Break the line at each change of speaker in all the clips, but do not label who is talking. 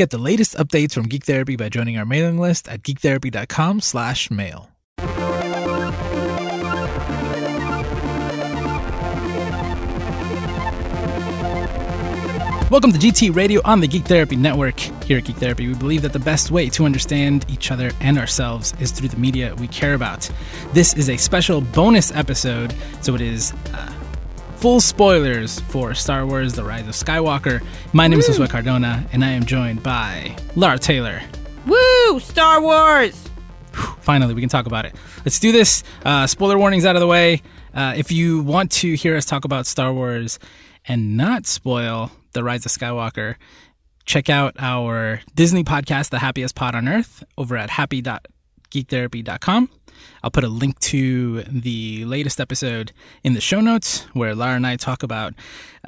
Get the latest updates from Geek Therapy by joining our mailing list at geektherapy.com slash mail. Welcome to GT Radio on the Geek Therapy Network. Here at Geek Therapy, we believe that the best way to understand each other and ourselves is through the media we care about. This is a special bonus episode, so it is uh, full spoilers for Star Wars The Rise of Skywalker. My name is Josue Cardona, and I am joined by Lara Taylor.
Woo! Star Wars!
Finally, we can talk about it. Let's do this. Uh, spoiler warnings out of the way. Uh, if you want to hear us talk about Star Wars and not spoil The Rise of Skywalker, check out our Disney podcast, The Happiest Pod on Earth, over at happy.geektherapy.com. I'll put a link to the latest episode in the show notes where Lara and I talk about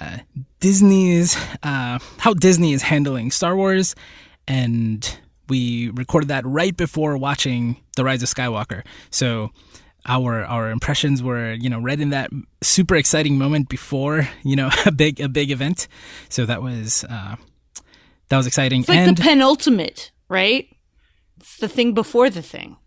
uh, Disney's, uh, how Disney is handling Star Wars. And we recorded that right before watching The Rise of Skywalker. So our our impressions were you know right in that super exciting moment before you know a big a big event so that was uh that was exciting
It's like
and
the penultimate, right? It's the thing before the thing.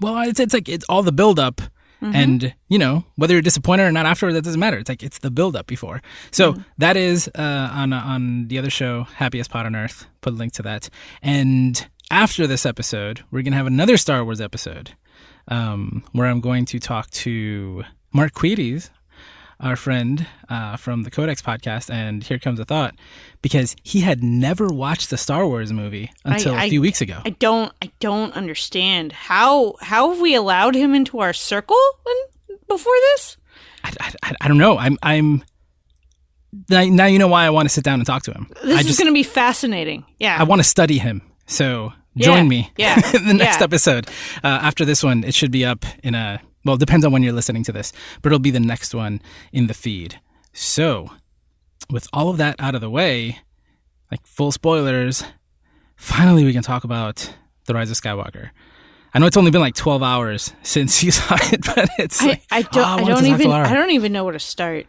Well it's, it's like it's all the build up and you know whether you're disappointed or not after that doesn't matter. It's like it's the build up before. So that is uh on on the other show happiest pod on earth. Put a link to that. And after this episode we're gonna have another star wars episode um where i'm going to talk to mark Queeties, our friend uh, from the Codex podcast, and Here Comes a Thought, because he had never watched the Star Wars movie until a
I-
few weeks ago.
I don't I don't understand. How how have we allowed him into our circle when before this?
I, I, I don't know. I'm I'm now, now you know why I want to sit down and talk to him.
This
I
is going to be fascinating. Yeah.
I want to study him. So join
Yeah,
me
yeah,
in the next
yeah.
episode. Uh, after this one, it should be up in a well, it depends on when you're listening to this, but it'll be the next one in the feed. So, with all of that out of the way, like full spoilers, finally we can talk about the Rise of Skywalker. I know it's only been like 12 hours since you saw it, but it's
I,
like,
I don't
oh,
I,
to
don't even. I don't even know where to start.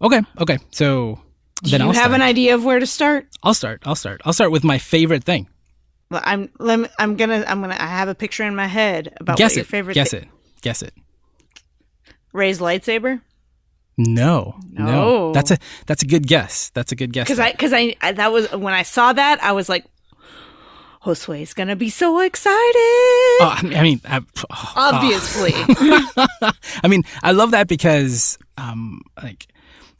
Okay, okay. So
Do
then
you
I'll
have
start.
an idea of where to start?
I'll start. I'll start. I'll start with my favorite thing.
Well, I'm let me, I'm gonna I'm gonna I have a picture in my head about
Guess
what your
it.
favorite
Guess
thi-
it. Guess it.
Rey's lightsaber
No, no.
No.
That's a that's a good guess. That's a good guess.
because I because I, I that was when I saw that I was like, Josue is gonna be so excited.
Oh, I mean, I, oh,
Obviously,
I mean, I love that because um, like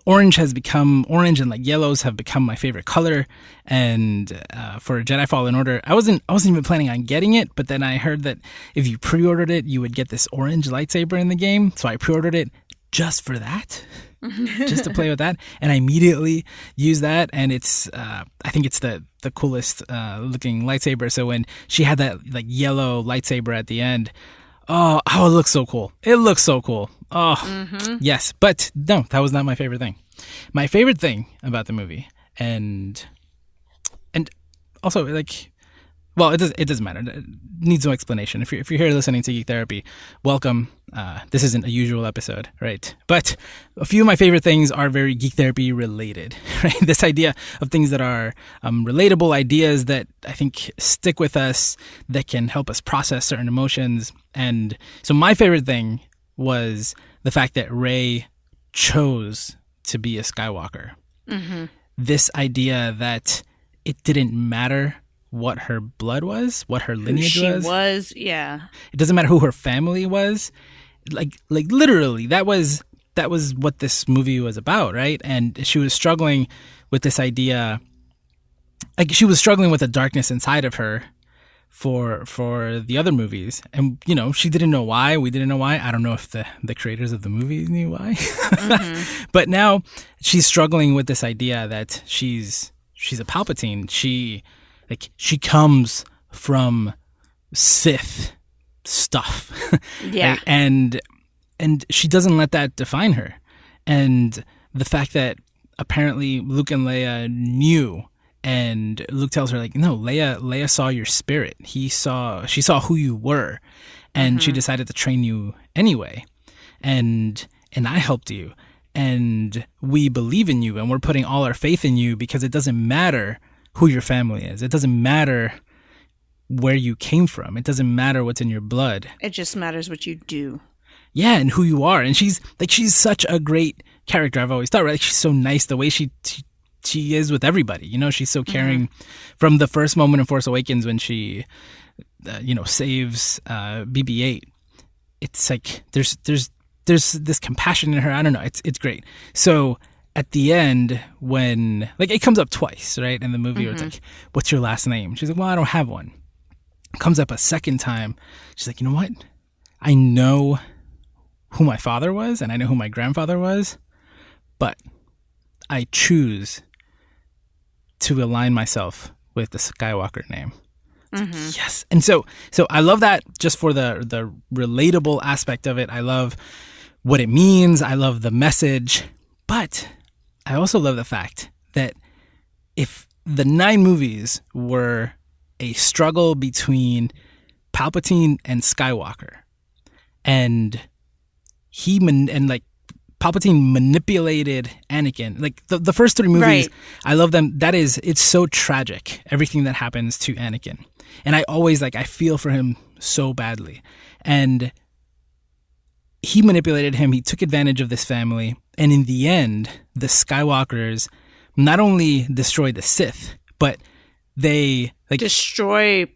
orange has become orange and like yellows have become my favorite color. And uh, for Jedi Fallen Order, I wasn't I wasn't even planning on getting it, but then I heard that if you pre-ordered it, you would get this orange lightsaber in the game. So I pre-ordered it just for that. just to play with that and i immediately use that and it's uh, i think it's the the coolest uh, looking lightsaber so when she had that like yellow lightsaber at the end oh oh it looks so cool it looks so cool oh yes but no that was not my favorite thing. My favorite thing about the movie and and also like well it does it doesn't matter. It needs no explanation. If you're, if you're here listening to geek therapy welcome. Uh, this isn't a usual episode right? But a few of my favorite things are very geek therapy related right? This idea of things that are um, relatable ideas that i think stick with us that can help us process certain emotions. And so my favorite thing was the fact that rey chose to be a skywalker mm-hmm. this idea that it didn't matter what her blood was, what her
who
lineage
she
was.
was. Yeah,
It doesn't matter who her family was. Like like literally that was that was what this movie was about, right? And she was struggling with this idea like she was struggling with a darkness inside of her for for the other movies. And you know she didn't know why we didn't know why. I don't know if the the creators of the movies knew why. Mm-hmm. But now she's struggling with this idea that she's she's a palpatine. She like she comes from sith stuff.
Yeah.
And and she doesn't let that define her. And the fact that apparently luke and leia knew and luke tells her like no leia leia saw your spirit he saw she saw who you were and she mm-hmm. decided to train you anyway and and i helped you and we believe in you and we're putting all our faith in you because it doesn't matter who your family is. It doesn't matter where you came from. It doesn't matter what's in your blood.
It just matters what you do.
Yeah, and who you are. And she's like she's such a great character. I've always thought, right? Like, she's so nice the way she, she she is with everybody. You know, she's so caring from the first moment in Force Awakens when she uh, you know, saves uh BB-8. It's like there's there's there's this compassion in her. I don't know. It's it's great. So at the end when like it comes up twice, right? In the movie where it's like, "What's your last name?" She's like, "Well, I don't have one." Comes up a second time. She's like, "You know what? I know who my father was and I know who my grandfather was, but I choose to align myself with the Skywalker name." Like, yes. And so so I love that just for the the relatable aspect of it. I love what it means. I love the message. But I also love the fact that if the nine movies were a struggle between Palpatine and Skywalker, and he man- and like Palpatine manipulated Anakin. Like the, the first three movies,
Right.
I love them. That is, it's so tragic. Everything that happens to Anakin, and I always like I feel for him so badly, and he manipulated him. He took advantage of this family, and in the end, the Skywalkers not only destroyed the Sith, but they like
Destroy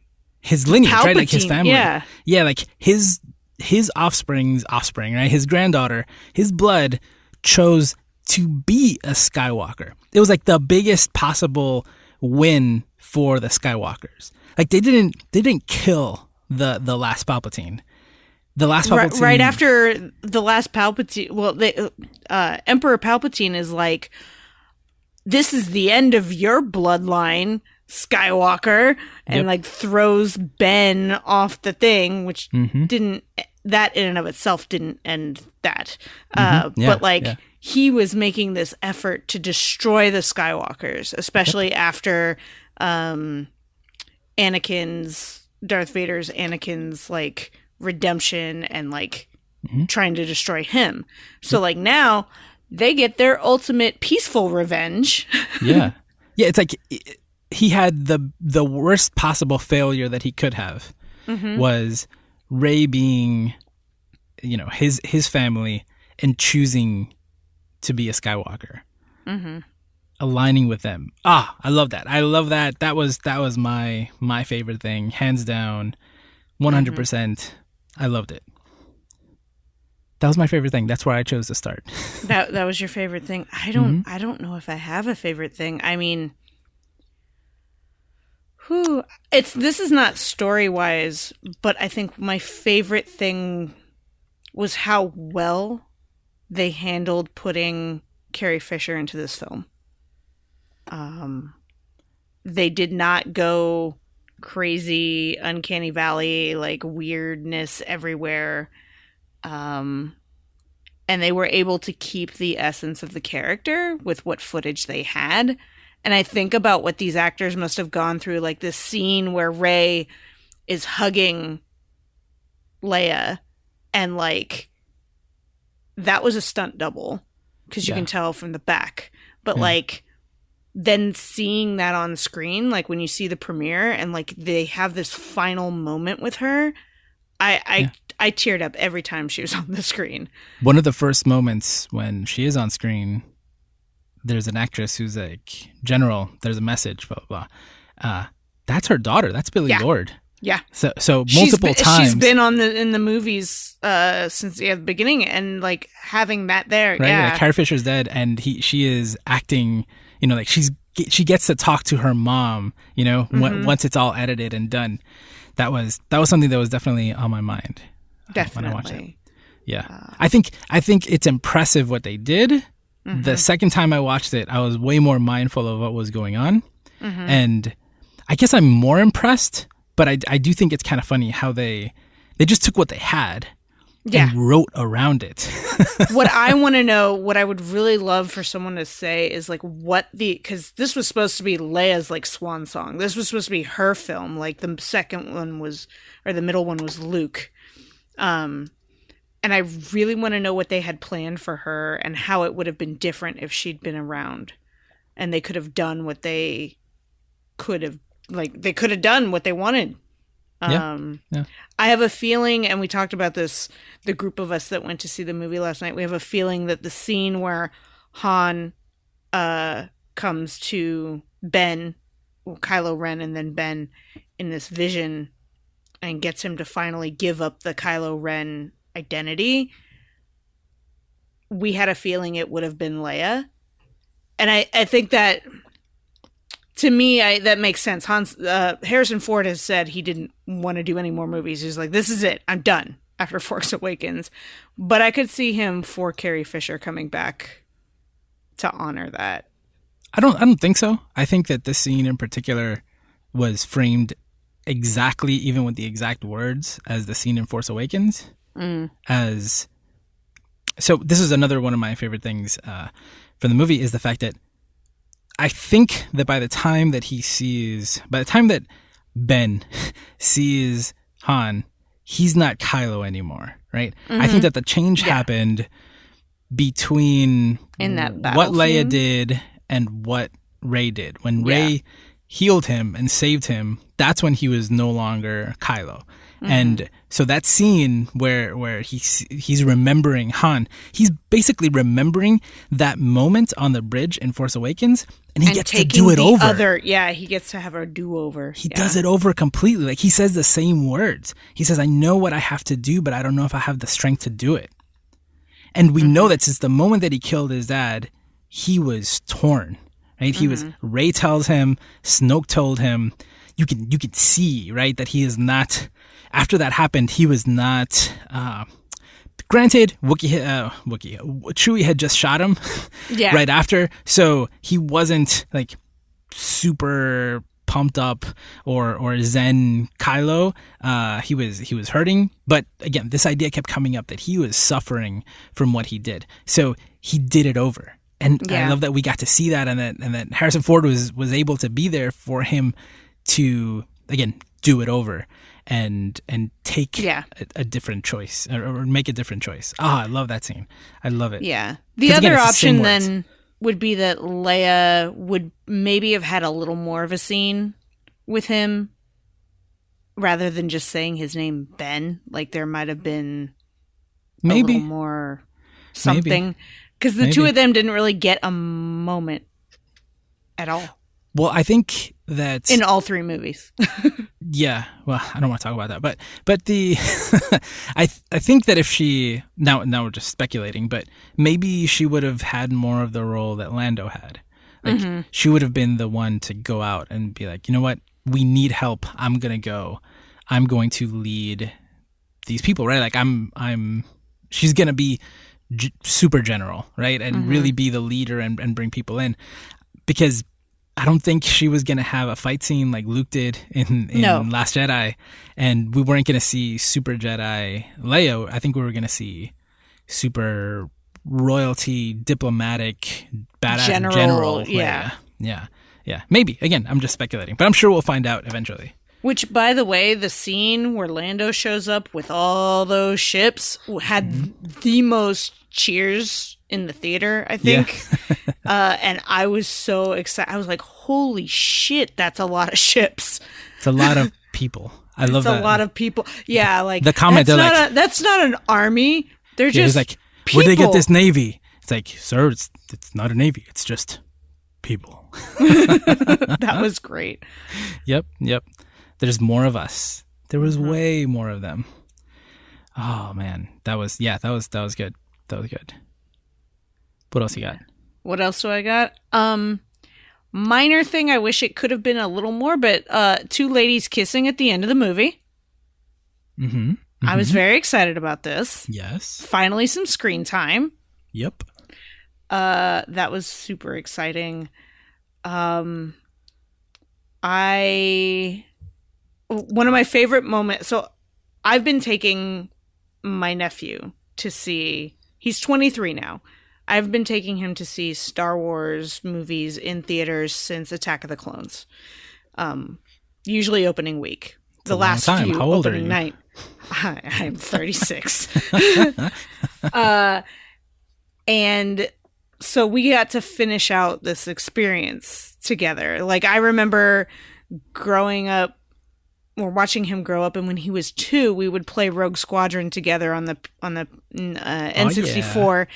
his lineage, right? Like his family.
yeah.
Yeah, like his his offspring's offspring, right? His granddaughter, his blood chose to be a Skywalker. It was like the biggest possible win for the Skywalkers. Like they didn't they didn't kill the the last Palpatine. The last Palpatine
right after the last Palpatine. Well, they, uh, Emperor Palpatine is like, "This is the end of your bloodline, Skywalker," and
Yep.
like throws Ben off the thing, which
Mhm.
didn't. That in and of itself didn't end that. Uh,
Yeah,
but like
yeah.
he was making this effort to destroy the Skywalkers, especially after um, Anakin's Darth Vader's Anakin's like redemption and like
Mm-hmm.
trying to destroy him. So like now they get their ultimate peaceful revenge.
yeah yeah it's like i- he had the the worst possible failure that he could have was rey being you know his his family and choosing to be a skywalker. Aligning with them. Ah i love that. I love that. That was that was my my favorite thing hands down. 100% i loved it. That was my favorite thing. That's where i chose to start.
That that was your favorite thing. I don't
Mm-hmm.
I don't know if I have a favorite thing. I mean who it's this is not story wise, but I think my favorite thing was how well they handled putting Carrie Fisher into this film. Um they did not go crazy uncanny valley like weirdness everywhere. Um and they were able to keep the essence of the character with what footage they had and i think about what these actors must have gone through like this scene where rey is hugging leia and like that was a stunt double because you
Yeah.
can tell from the back but
Yeah.
like then seeing that on screen like when you see the premiere and like they have this final moment with her i i
Yeah.
i teared up every time she was on the screen
one of the first moments when she is on screen, there's an actress who's like, General, there's a message, blah, blah, blah. Uh, that's her daughter. That's Billie
Yeah.
Lourd.
yeah
So, so
She's
multiple
been-
times.
she's been on the in the movies uh since yeah, the beginning and like having that there
right?
yeah
Like Carrie Fisher's dead, and he she is acting. You know, like she's she gets to talk to her mom. You know,
Mm-hmm.
once it's all edited and done. That was that was something that was definitely on my mind uh, when I watched it.
definitely
Yeah,
Uh,
I think I think it's impressive what they did.
Mm-hmm.
The second time I watched it, I was way more mindful of what was going on,
Mm-hmm.
and I guess I'm more impressed. But I, I do think it's kind of funny how they they just took what they had
yeah
and wrote around it.
what I want to know, what I would really love for someone to say is like what the because this was supposed to be Leia's like swan song. This was supposed to be her film. Like the second one was, or the middle one was Luke. Um, and I really want to know what they had planned for her and how it would have been different if she'd been around, and they could have done what they could have like they could have done what they wanted.
Yeah.
Um
Yeah.
I have a feeling and we talked about this the group of us that went to see the movie last night. We have a feeling that the scene where Han uh comes to Ben well, Kylo Ren and then Ben in this vision and gets him to finally give up the Kylo Ren identity. We had a feeling it would have been Leia. And I, I think that to me I, that makes sense. Hans uh, Harrison Ford has said he didn't want to do any more movies. He's like, this is it. I'm done after Force Awakens. But I could see him for Carrie Fisher coming back to honor that.
I don't I don't think so. I think that this scene in particular was framed exactly even with the exact words as the scene in Force Awakens.
Mm.
As so this is another one of my favorite things uh, from the movie is the fact that I think that by the time that he sees by the time that Ben sees Han, he's not Kylo anymore, right? I think that the change
Mm-hmm. Yeah.
happened between
In that
what Leia
scene?
did and what Rey did. When
Yeah.
Rey healed him and saved him, that's when he was no longer Kylo.
Mm-hmm.
And so that scene where where he's he's remembering Han, he's basically remembering that moment on the bridge in Force Awakens, and he
and
gets to do it over.
other yeah, he gets to have a do over.
He does it over completely. Like he says the same words. He says, I know what I have to do, but I don't know if I have the strength to do it. And we
Mm-hmm.
know that since the moment that he killed his dad, he was torn. Right? He was
Mm-hmm.
Rey tells him, Snoke told him, you can you can see, right, that he is not after that happened, he was not uh Granted, Wookie, uh, Wookie, Chewie had just shot him
Yeah.
right after, so he wasn't like super pumped up or or zen Kylo. Uh, he was he was hurting, but again, this idea kept coming up that he was suffering from what he did. So he did it over, and I love that we got to see that, and that and that Harrison Ford was was able to be there for him to again do it over and and take
Yeah.
a, a different choice or, or make a different choice. Ah, I love that scene. I love it.
Yeah. The other
the same
option
words.
then would be that Leia would maybe have had a little more of a scene with him rather than just saying his name Ben. Like there might have been a
Maybe
little more something because the two of them didn't really get a moment at all
Well, I think that
in all three movies.
yeah. Well, I don't want to talk about that, but but the I th- I think that if she now now we're just speculating, but maybe she would have had more of the role that Lando had. Like
Mm-hmm.
she would have been the one to go out and be like, you know what, we need help. I'm gonna go. I'm going to lead these people, right? Like I'm I'm she's gonna be g- super general, right, and
Mm-hmm.
really be the leader and and bring people in because I don't think she was gonna have a fight scene like Luke did in, in
No.
Last Jedi, and we weren't gonna see Super Jedi Leia. I think we were gonna see super royalty, diplomatic, badass
General,
general.
yeah.
Yeah, yeah. Maybe again, I'm just speculating, but I'm sure we'll find out eventually.
Which, by the way, the scene where Lando shows up with all those ships had
Mm-hmm.
the most cheers in the theater, I think. uh, and I was so excited. I was like, holy shit, that's a lot of ships.
It's a lot of people. I love
It's
that.
a lot of people. Yeah, like
The comment,
that's
they're
not
like-
a, that's not an army. They're
Yeah,
just
like, where'd they get this navy? It's like, sir, it's it's not a navy. It's just people.
that was great.
Yep, yep. There's more of us. There was way more of them. Oh man, that was yeah, that was that was good. That was good. What else you got?
What else do I got? Um minor thing I wish it could have been a little more, but uh two ladies kissing at the end of the movie.
Mm-hmm.
I was very excited about this.
Yes.
Finally some screen time.
Yep.
Uh that was super exciting. Um I one of my favorite moments so I've been taking my nephew to see he's 23 now. I've been taking him to see Star Wars movies in theaters since Attack of the Clones. Um usually opening week. the
long
last
time.
few
How old
opening night. I, I'm 36. uh and so we got to finish out this experience together. Like I remember growing up or watching him grow up and when he was 2 we would play Rogue Squadron together on the on the uh, N64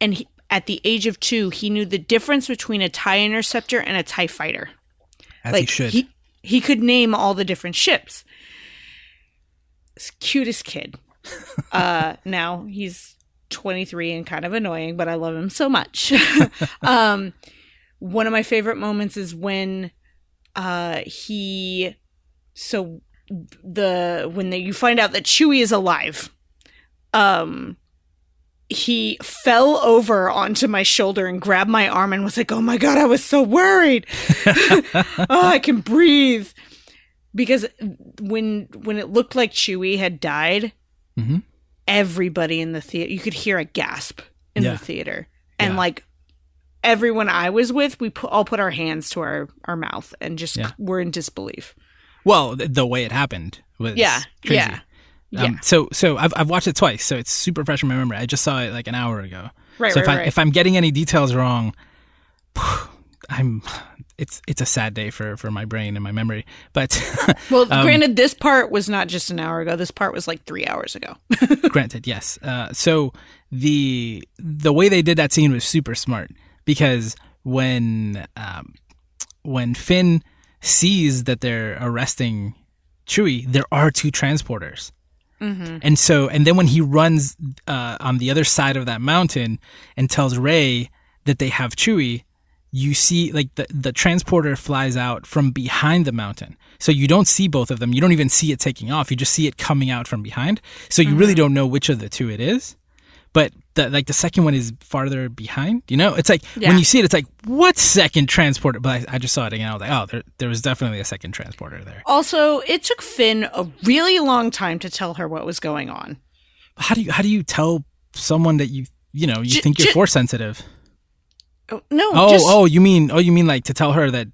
and he, at the age of 2 he knew the difference between a tie interceptor and a tie fighter.
As
like
he should.
he he could name all the different ships. Cutest kid. uh now he's 23 and kind of annoying, but I love him so much. um, one of my favorite moments is when uh, he so the when they, you find out that Chewie is alive. Um, he fell over onto my shoulder and grabbed my arm and was like, "Oh my god, I was so worried. oh, I can breathe." Because when when it looked like Chewie had died,
Mhm.
everybody in the theater you could hear a gasp in
Yeah.
the theater, and
Yeah.
like everyone I was with, we put, all put our hands to our our mouth and just
Yeah.
were in disbelief.
Well, the way it happened was
Yeah,
crazy.
yeah,
Um,
yeah.
So so I've I've watched it twice, so it's super fresh in my memory. I just saw it like an hour ago.
Right,
so
right,
if I
right.
if I'm getting any details wrong, I'm it's it's a sad day for for my brain and my memory. But
Well,
Um,
granted, this part was not just an hour ago. This part was like three hours ago.
granted, yes. Uh, so the the way they did that scene was super smart because when um, when Finn sees that they're arresting Chewie, there are two transporters. And so, and then when he runs uh, on the other side of that mountain and tells Rey that they have Chewie, you see like the the transporter flies out from behind the mountain. So you don't see both of them. You don't even see it taking off. You just see it coming out from behind. So you really don't know which of the two it is. But the, like the second one is farther behind. You know, it's like
Yeah.
when you see it, it's like what second transporter? But I, I just saw it again. I was like, oh, there, there was definitely a second transporter there.
Also, it took Finn a really long time to tell her what was going on.
How do you how do you tell someone that you you know you
J-
think you're
j-
force sensitive?
Oh, no,
Oh,
just,
oh, you mean oh, you mean like to tell her that?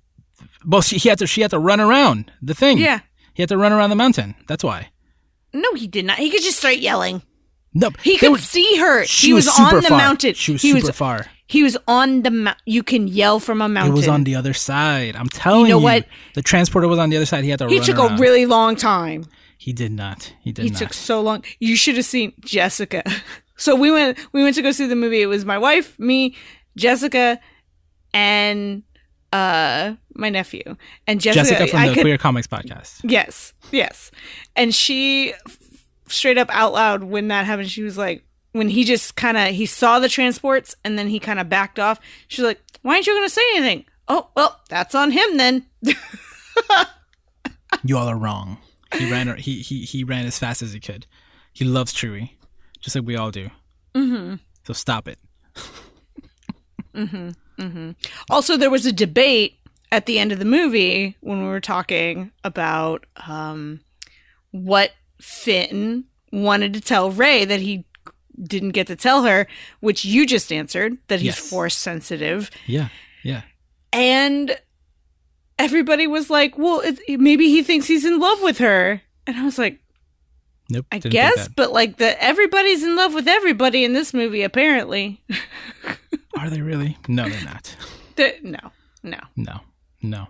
Well, she he had to she had to run around the thing.
yeah.
he had to run around the mountain. That's why.
No, he did not. He could just start yelling.
No,
He could
were-
see her.
She
he was,
super
on the
far.
mountain.
She was
he
super
was
far.
he was on the mount. You can yell from a mountain.
It was on the other side. I'm telling you.
know what?
The transporter was on the other side. He had to
he took
around.
a really long time.
He did not. He did not.
He
not.
took so long. You should have seen Jessica. So we went we went to go see the movie. It was my wife, me, Jessica, and uh my nephew. And Jessica,
Jessica from the
could,
Queer Comics podcast.
Yes, yes. And she straight up out loud when that happened, she was like, when he just kind of he saw the transports and then he kind of backed off. She's like, "Why aren't you going to say anything?" Oh, well, that's on him then.
You all are wrong. He ran. He he he ran as fast as he could. He loves Chewie, just like we all do. Mm-hmm. So stop it.
Also, there was a debate at the end of the movie when we were talking about um, what Finn wanted to tell Rey that he didn't get to tell her, which you just answered that he's
Yes.
force sensitive.
Yeah. Yeah.
And everybody was like, well, it, maybe he thinks he's in love with her. And I was like,
Nope.
I guess, but like the everybody's in love with everybody in this movie, apparently.
Are they really? No, they're not.
The- no, no.
No. No.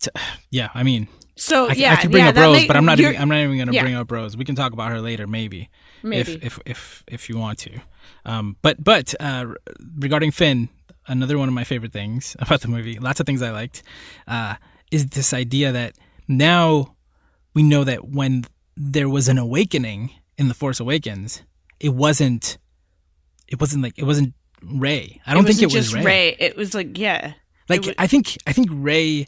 T- yeah. I mean,
So
I,
yeah,
I could bring
yeah,
up Rose,
make-
but I'm not. Even, I'm not even going to
yeah.
bring up Rose. We can talk about her later, maybe,
maybe.
if if if if you want to. Um, but but uh, regarding Finn, another one of my favorite things about the movie, lots of things I liked, uh, is this idea that now we know that when there was an awakening in the Force Awakens, it wasn't. It wasn't like it wasn't Rey. I don't think it was
just
Rey.
It was like yeah,
Like
wa-
I think I think Rey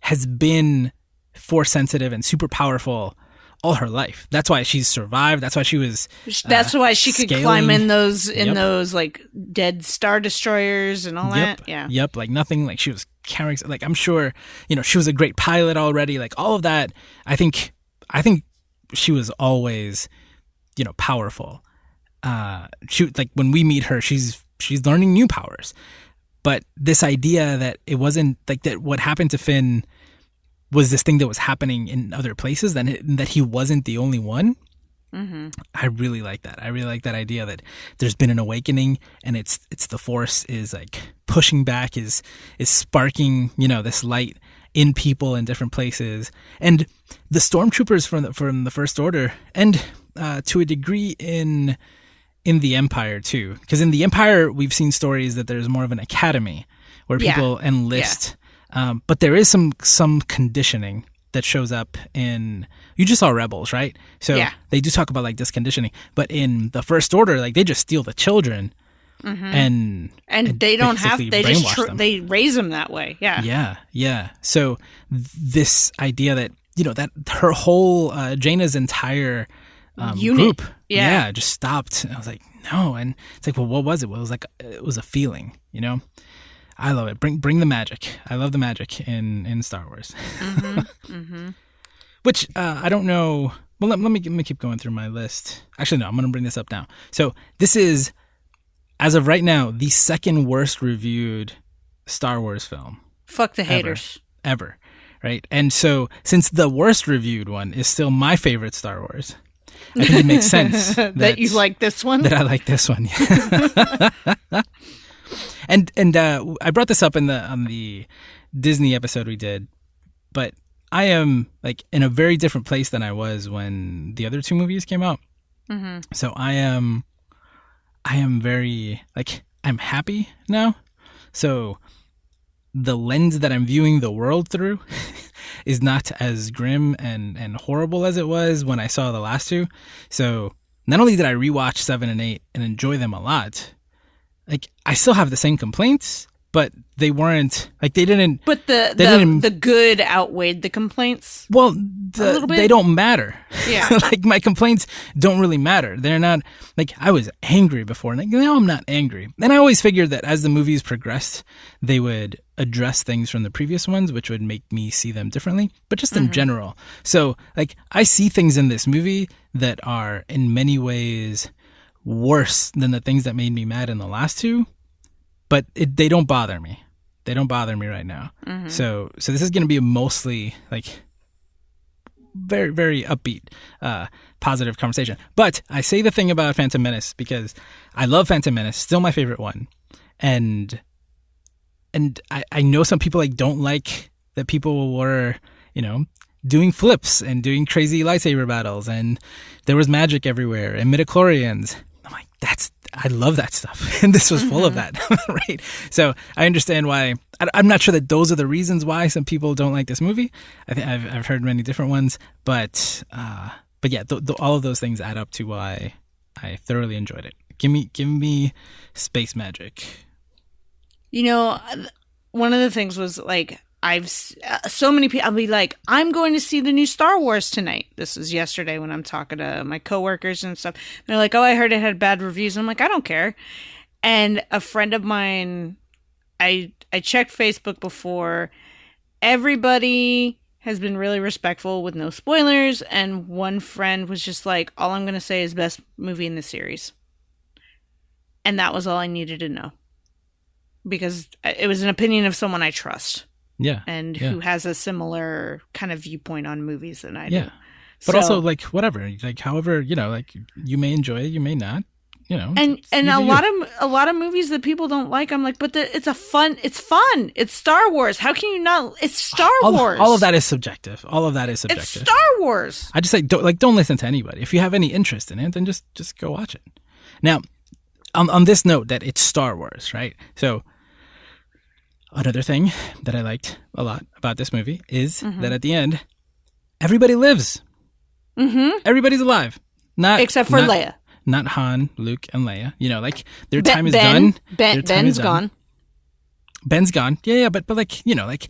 has been force sensitive and super powerful all her life. That's why she's survived. That's why she was
that's
uh,
why she could
scaling.
climb in those in
Yep.
those like dead star destroyers and all
Yep.
that. Yeah,
Yep. Like nothing. Like she was carrying. Like I'm sure you know she was a great pilot already. Like all of that. I think. I think she was always, you know, powerful. Uh, she like when we meet her, she's she's learning new powers. But this idea that it wasn't like that. What happened to Finn was this thing that was happening in other places. Then that he wasn't the only one. I really like that. I really like that idea that there's been an awakening and it's it's the force is like pushing back is is sparking, you know, this light in people in different places. And the stormtroopers from the, from the first order and uh, to a degree in in the empire too because in the empire we've seen stories that there's more of an academy where
Yeah.
people enlist um, but there is some some conditioning that shows up in you just saw rebels right so
Yeah.
they do talk about like this conditioning but in the first order like they just steal the children and
And they don't have. They just tr- they raise them that way. Yeah.
yeah, yeah. So th- this idea that you know that her whole uh, Jannah's entire um, group,
Yeah.
just stopped. And I was like, no, and it's like, well, what was it? Well, it was like it was a feeling, you know. I love it. Bring bring the magic. I love the magic in in Star Wars. Which uh, I don't know. Well, let, let me let me keep going through my list. Actually, no, I'm going to bring this up now. So this is, as of right now, the second worst reviewed Star Wars film
Fuck the haters.
ever, right? And so, since the worst reviewed one is still my favorite Star Wars, I think it makes sense
that, you like this one.
that I like this one. and and uh, I brought this up in the on the Disney episode we did, but I am like in a very different place than I was when the other two movies came out.
Mm-hmm.
So I am, I am very like I'm happy now. So the lens that I'm viewing the world through is not as grim and and horrible as it was when I saw the last two. So not only did I rewatch seven and eight and enjoy them a lot, like I still have the same complaints, but they weren't like they didn't.
but the
They
the,
didn't-
the good outweighed the complaints.
Well,
A
the,
little bit?
they don't matter.
Yeah.
like my complaints don't really matter. They're not like I was angry before, and like, now I'm not angry. And I always figured that as the movies progressed, they would address things from the previous ones, which would make me see them differently. But just in mm-hmm. general, so like I see things in this movie that are in many ways worse than the things that made me mad in the last two, but it, they don't bother me. They don't bother me right now. So so this is going to be a mostly like very very upbeat uh positive conversation but i say the thing about phantom menace because i love phantom menace still my favorite one and and i i know some people like don't like that people were you know doing flips and doing crazy lightsaber battles and there was magic everywhere and midichlorians that's i love that stuff. And this was full of that right? So i understand why I, i'm not sure that those are the reasons why some people don't like this movie. I think I've, I've heard many different ones but uh but yeah th- th- all of those things add up to why i thoroughly enjoyed it. Give me give me space magic.
You know, one of the things was like I've uh, so many people. I'll be like, I'm going to see the new Star Wars tonight. This was yesterday when I'm talking to my coworkers and stuff. They're like, Oh, I heard it had bad reviews. And I'm like, I don't care. And a friend of mine, I I checked Facebook before. Everybody has been really respectful with no spoilers, and one friend was just like, "All I'm going to say is best movie in the series," and that was all I needed to know because it was an opinion of someone I trust
yeah
and
yeah.
who has a similar kind of viewpoint on movies than I do.
yeah but
So-
also like whatever like however you know like you may enjoy it you may not you know
and and a
you.
lot of a lot of movies that people don't like, I'm like, but the, it's a fun, it's fun, it's Star Wars. How can you not? It's Star
all,
Wars.
all of that is subjective all of that is subjective.
It's Star Wars.
I just say don't like don't listen to anybody. If you have any interest in it, then just just go watch it. Now, on on this note that it's Star Wars, right? So another thing that I liked a lot about this movie is
Mm-hmm.
that at the end, everybody lives.
Mm-hmm.
Everybody's alive. Not
Except for
not,
Leia.
Not Han, Luke, and Leia. You know, like their
Ben-
time is
ben,
done.
Ben,
Their time
Ben's
is done.
gone.
Ben's gone. Yeah, yeah, but but like you know, like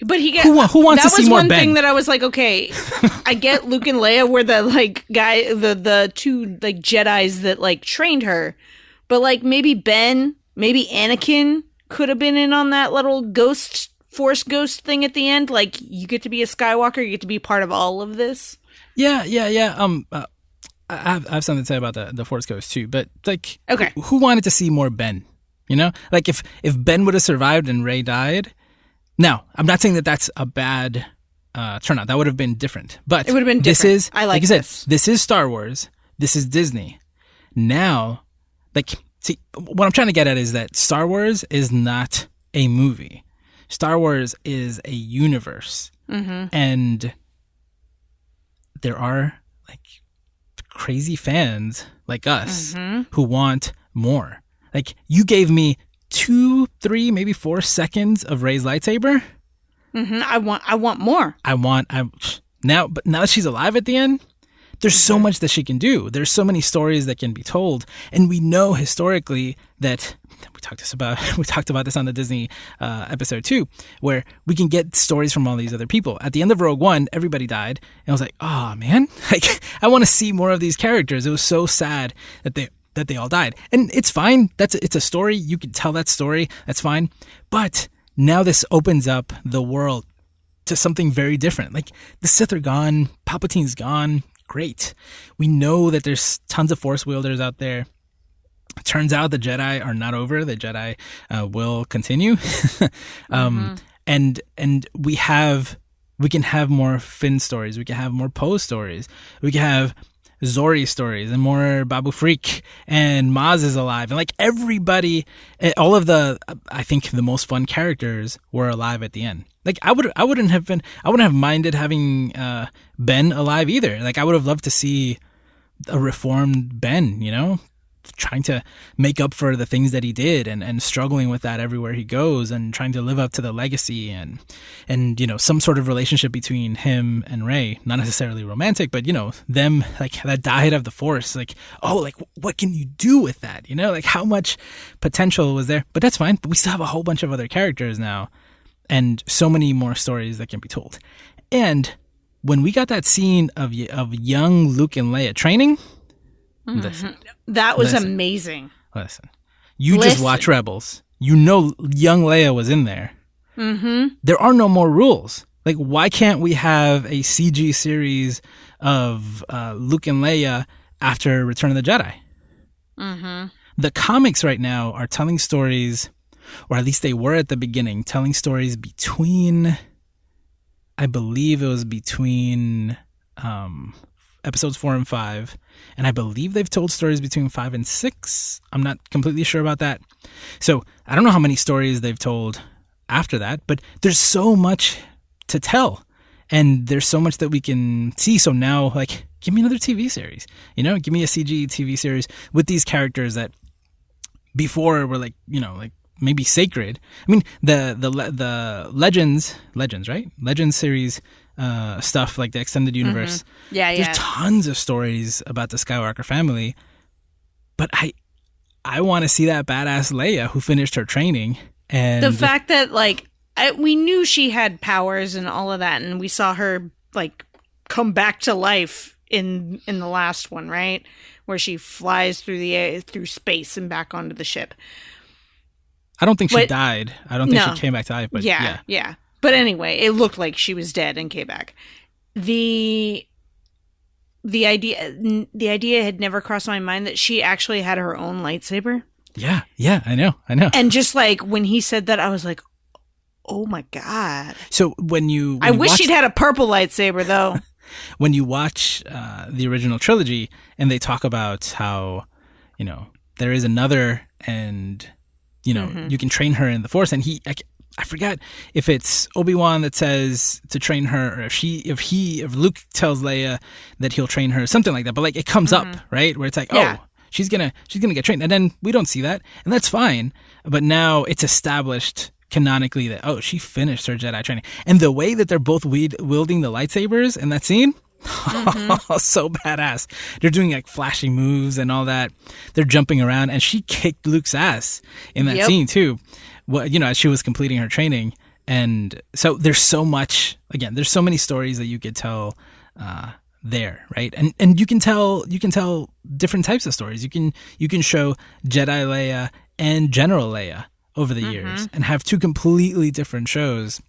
But he get
Who who wants
that
to see
was one thing that I was like, okay, I get Luke and Leia were the like guy, the the two like Jedi's that like trained her, but like maybe Ben, maybe Anakin could have been in on that little ghost force ghost thing at the end. Like you get to be a Skywalker, you get to be part of all of this.
yeah, yeah, yeah. Um, uh, I have I have something to say about the the Force Ghost too, but like
Okay.
who, wanted to see more Ben? You know, like if if Ben would have survived and Rey died. Now, I'm not saying that that's a bad uh, turn out. That would have been different. But
It would have been
This is
I like
you said.
this.
This is Star Wars. This is Disney. Now, like, see, what I'm trying to get at is that Star Wars is not a movie. Star Wars is a universe,
Mm-hmm.
and there are like crazy fans like us
Mm-hmm.
who want more. Like, you gave me two, three, maybe four seconds of Rey's lightsaber.
hmm I want I want more.
I want I now but now that she's alive at the end, there's so much that she can do. There's so many stories that can be told, and we know historically that we talked this about we talked about this on the Disney uh, episode too, where we can get stories from all these other people. At the end of Rogue One, everybody died, and I was like, oh man, like I want to see more of these characters. It was so sad that they that they all died, and it's fine. That's it's a story. You can tell that story. That's fine, but now this opens up the world to something very different. Like the Sith are gone, Palpatine's gone. Great. We know that there's tons of Force wielders out there. Turns out the Jedi are not over. The Jedi uh, will continue, um, and and we have we can have more Finn stories. We can have more Poe stories. We can have Zorii stories and more Babu Frik and Maz is alive and like everybody, eh, all of the I think the most fun characters were alive at the end. Like I would I wouldn't have been I wouldn't have minded having uh, Ben alive either. Like I would have loved to see a reformed Ben. You know, trying to make up for the things that he did and, and struggling with that everywhere he goes and trying to live up to the legacy and and you know some sort of relationship between him and Rey. Not necessarily romantic but you know them like that dyad of the force. Like oh like what can you do with that? You know like how much potential was there? But that's fine. But we still have a whole bunch of other characters now and so many more stories that can be told. And when we got that scene of of young Luke and Leia training listen
That was
Listen.
amazing.
Listen, you just watch Rebels. You know young Leia was in there.
Mm-hmm.
There are no more rules. Like, why can't we have a CG series of uh, Luke and Leia after Return of the Jedi?
Mm-hmm.
The comics right now are telling stories, or at least they were at the beginning, telling stories between, I believe it was between um, episodes four and five. And I believe they've told stories between five and six. I'm not completely sure about that. So I don't know how many stories they've told after that, but there's so much to tell. And there's so much that we can see. So now, like, give me another TV series. You know, give me a CG TV series with these characters that before were like, you know, like maybe sacred. I mean, the the the Legends, Legends, right? Legends series uh, stuff like the extended universe.
Yeah, yeah.
There's
yeah.
tons of stories about the Skywalker family, but I I want to see that badass Leia who finished her training and
the fact that like I, we knew she had powers and all of that, and we saw her like come back to life in in the last one, right, where she flies through the through space and back onto the ship.
I don't think she died. I don't think
No.
she came back to life, but
yeah,
yeah.
yeah, But anyway, it looked like she was dead and came back. The the idea the idea had never crossed my mind that she actually had her own lightsaber.
Yeah, yeah, I know, I know.
And just like when he said that, I was like, "Oh my god!"
So when you, when
I
you
wish
watch,
she'd had a purple lightsaber though.
when you watch uh, the original trilogy and they talk about how you know there is another and you know
Mm-hmm.
you can train her in the force and he I, I forget if it's Obi-Wan that says to train her or if she if he if Luke tells Leia that he'll train her something like that. But like it comes up right? Where it's like
Mm-hmm. Yeah.
oh she's gonna she's gonna get trained. And then we don't see that. And that's fine. But now it's established canonically that oh she finished her Jedi training. And the way that they're both wield- wielding the lightsabers in that scene so badass. They're doing like flashy moves and all that. They're jumping around and she kicked Luke's ass in that
Yep.
scene too well you know as she was completing her training and so there's so much again there's so many stories that you could tell uh there right? And and you can tell you can tell different types of stories. You can you can show jedi leia and general leia over the years and have two completely different shows.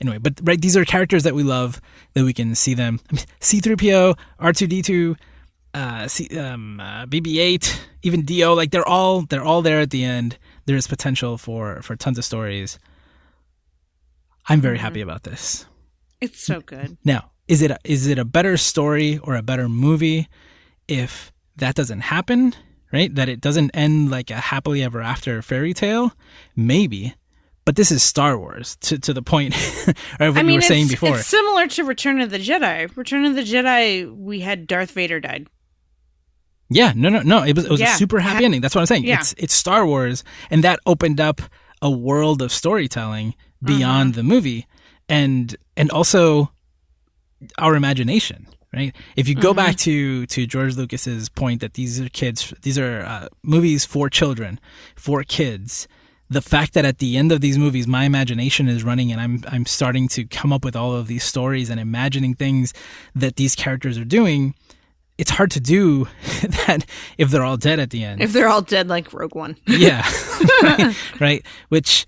Anyway but right these are characters that we love that we can see them. I mean, c3po r2d2 uh, C, um, uh, bb8 even do like they're all they're all there at the end there's potential for for tons of stories i'm very happy mm-hmm. about this
It's so good.
Now, is it a, is it a better story or a better movie if that doesn't happen? Right, that it doesn't end like a happily ever after fairy tale. Maybe, but this is Star Wars to to the point of what
I mean,
you were saying before.
it's similar to Return of the Jedi. Return of the Jedi, we had Darth Vader died.
Yeah, no, no, no. It was it was
Yeah.
a super happy ending. That's what I'm saying.
Yeah.
It's it's Star Wars, and that opened up a world of storytelling beyond
Mm-hmm.
the movie, and and also our imagination. Right. If you go
Mm-hmm.
back to to George Lucas's point that these are kids, these are uh, movies for children, for kids. The fact that at the end of these movies, my imagination is running, and I'm I'm starting to come up with all of these stories and imagining things that these characters are doing it's hard to do that if they're all dead at the end.
If they're all dead, like Rogue One.
yeah, right, right. Which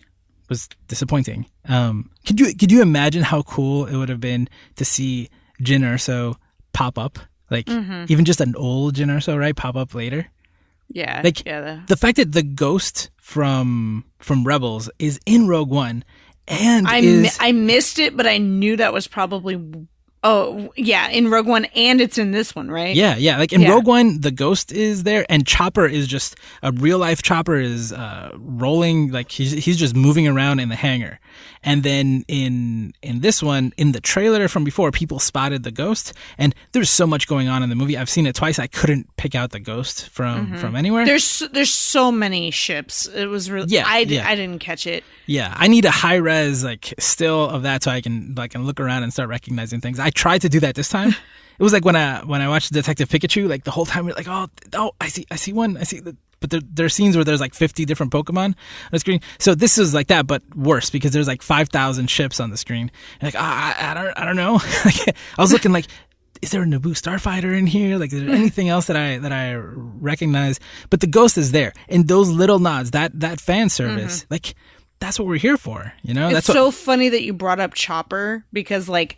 was disappointing. Um, could you could you imagine how cool it would have been to see Jyn Erso pop up, like
Mm-hmm.
even just an old Jyn Erso, right, pop up later?
Yeah,
Like,
yeah. The,
The fact that the ghost from from Rebels is in Rogue One and
I mi- I missed it, but I knew that was probably. Oh yeah, in Rogue One, and it's in this one, right?
Yeah, yeah. Like in
Yeah.
Rogue One, the ghost is there, and Chopper is just a real life Chopper is uh, rolling like he's he's just moving around in the hangar. And then in in this one, in the trailer from before, people spotted the ghost, and there's so much going on in the movie. I've seen it twice. I couldn't pick out the ghost from from anywhere.
Mm-hmm. There's there's so many ships. It was really.
Yeah,
I,
yeah.
I didn't catch it.
Yeah, I need a high res like still of that so I can like can look around and start recognizing things. I tried to do that this time. It was like when I when I watched Detective Pikachu, like the whole time we're like, oh, oh, I see, I see one, I see the. But there, there are scenes where there's like 50 different Pokemon on the screen. So this is like that, but worse because there's like 5,000 ships on the screen. And like, ah, I, I don't, I don't know. Like, I was looking like, is there a Naboo starfighter in here? Like, is there anything else that I that I recognize? But the ghost is there, and those little nods, that that fan service, like that's what we're here for. You know,
It's
that's what.
so funny that you brought up Chopper because like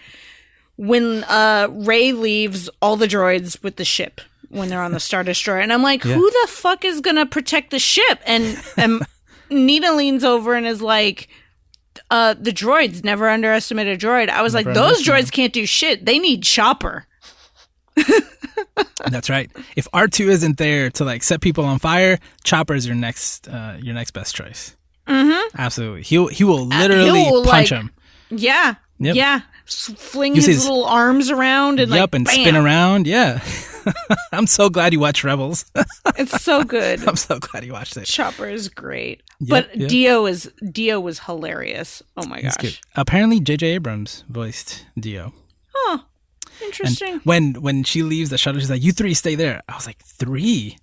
when uh Rey leaves all the droids with the ship when they're on the Star Destroyer, and I'm like,
Yeah.
who the fuck is gonna protect the ship? And and Nina leans over and is like. Uh, the droids never underestimate a droid. I was like, those droids can't do shit. They need Chopper.
That's right. If R two isn't there to like set people on fire, Chopper is your next uh, your next best choice. Mm-hmm. Absolutely. He he will literally
Uh,
punch
like,
him.
Yeah,
Yep.
yeah. S- Fling his
his-
little arms around and
Yep,
like
and
bam.
spin around. Yeah. I'm so glad you watched Rebels.
It's so good.
I'm so glad you watched it.
Chopper is great,
Yep,
but
yep.
D-O is D-O was hilarious. Oh my gosh!
good. Apparently, J.J. Abrams voiced D-O.
Oh, interesting.
When when she leaves the shuttle, she's like, "You three stay there." I was like, three.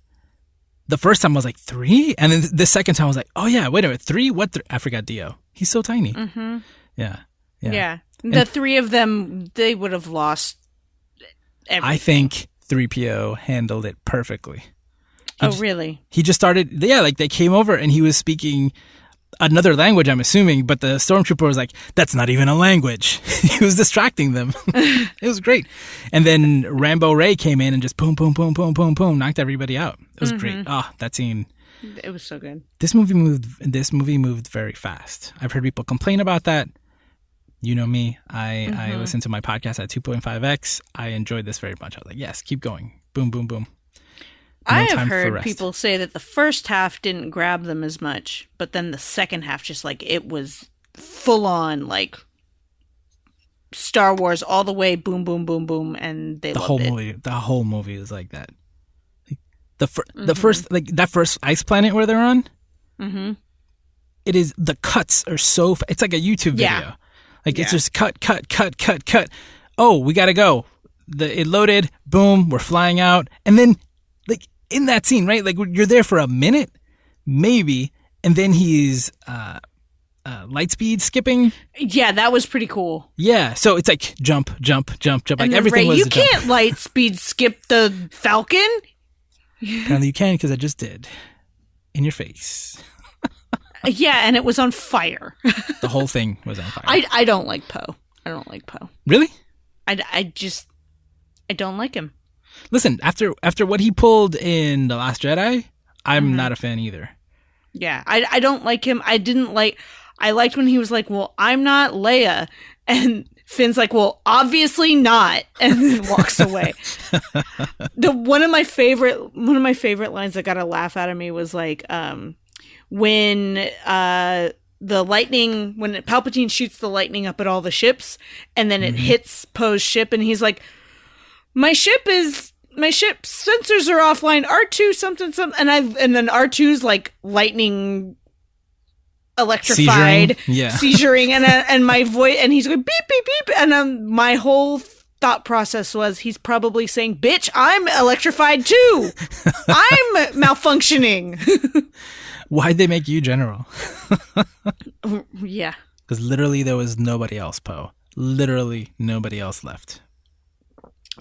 The first time I was like three, and then the second time I was like, "Oh yeah, wait a minute, three? What? Th-? I forgot D-O. He's so tiny." Mm-hmm. Yeah, yeah.
yeah. the three of them they would have lost. Everything.
I think 3PO handled it perfectly.
oh really?
He just started, yeah, like they came over and he was speaking another language, I'm assuming, but the stormtrooper was like, that's not even a language. he was distracting them. it was great. And then Rambo Rey came in and just boom, boom, boom, boom, boom, boom, knocked everybody out. It was great. Oh, that scene.
It was so good.
This movie moved, this movie moved very fast. I've heard people complain about that. You know me. I, I listened to my podcast at 2.5x. I enjoyed this very much. I was like, yes, keep going. Boom, boom, boom.
I have heard people say that the first half didn't grab them as much, but then the second half just like it was full on like Star Wars all the way boom boom boom boom and they
the whole
it.
movie the whole movie is like that Like, the fir- the first like that first ice planet where they're on
Mm-hmm.
it is the cuts are so fa- it's like a youtube video
Yeah.
Like it's just cut cut cut cut cut oh we gotta go the it loaded boom we're flying out and then like in that scene right like you're there for a minute maybe and then he's uh uh, light speed skipping,
Yeah, that was pretty cool.
yeah. So it's like jump, jump, jump, jump. Like
and then
everything Rey,
you can't light speed skip the Falcon.
Apparently you can because I just did. In your face.
Yeah, and it was on fire.
The whole thing was on fire.
I I don't like Poe. I don't like Poe.
really?
I, I just I don't like him.
Listen, after after what he pulled in The Last Jedi, I'm
Mm-hmm.
not a fan either.
Yeah, I I don't like him. I didn't like. I liked when he was like, "Well, I'm not Leia," and Finn's like, "Well, obviously not," and then walks away. the one of my favorite one of my favorite lines that got a laugh out of me was like, um, when uh the lightning when Palpatine shoots the lightning up at all the ships, and then it hits Poe's ship, and he's like, "My ship is." My ship sensors are offline. R two something something, and I and then R 2s like lightning electrified,
Seizuring? Yeah.
seizuring, and uh, and my voice, and he's going beep beep beep, and um, my whole thought process was he's probably saying, "Bitch, I'm electrified too. I'm malfunctioning."
Why'd they make you general?
yeah,
Because literally there was nobody else, Poe. Literally nobody else left.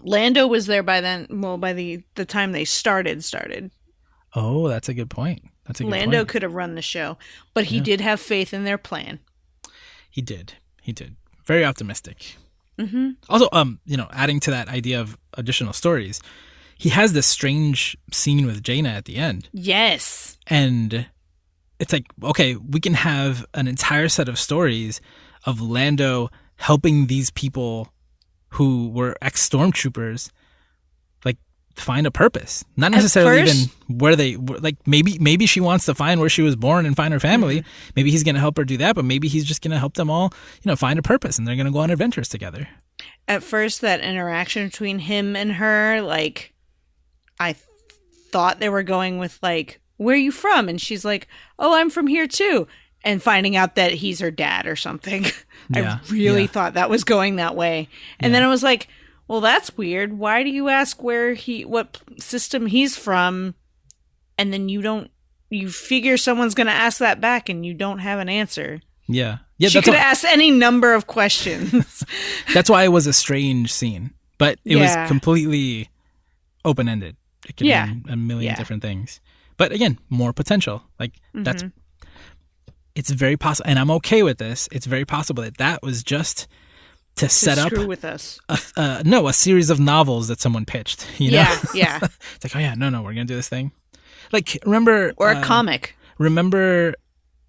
Lando was there by then. Well, by the the time they started, started.
Oh, that's a good point. That's a good point.
Lando
point.
could have run the show, but he
Yeah.
did have faith in their plan.
He did. He did. Very optimistic.
Mm-hmm.
Also, um, you know, adding to that idea of additional stories, he has this strange scene with Jannah at the end,
Yes.
and it's like, okay, we can have an entire set of stories of Lando helping these people who were ex stormtroopers, like find a purpose. Not necessarily
first-
even where they were- like. Maybe maybe she wants to find where she was born and find her family.
Mm-hmm.
Maybe he's going to help her do that, but maybe he's just going to help them all, you know, find a purpose, and they're going to go on adventures together.
At first, that interaction between him and her, like, I th- thought they were going with like, "Where are you from?" And she's like, "Oh, I'm from here too." And finding out that he's her dad or something,
Yeah,
I really
yeah.
thought that was going that way. And then I was like, "Well, that's weird. Why do you ask where he, what system he's from, and then you don't?" You figure someone's going to ask that back, and you don't have an answer.
Yeah, yeah.
she could have asked any number of questions.
that's why it was a strange scene, but it
Yeah.
was completely open ended. It could
Yeah.
mean a million
Yeah.
different things. But again, more potential. Like that's
Mm-hmm.
it's very possible, and I'm okay with this. It's very possible that that was just to
to
set up
with us.
a, uh, no a series of novels that someone pitched. You know,
Yeah, yeah.
it's like oh yeah, no, no, we're gonna do this thing. Like remember
Or a
um,
comic.
Remember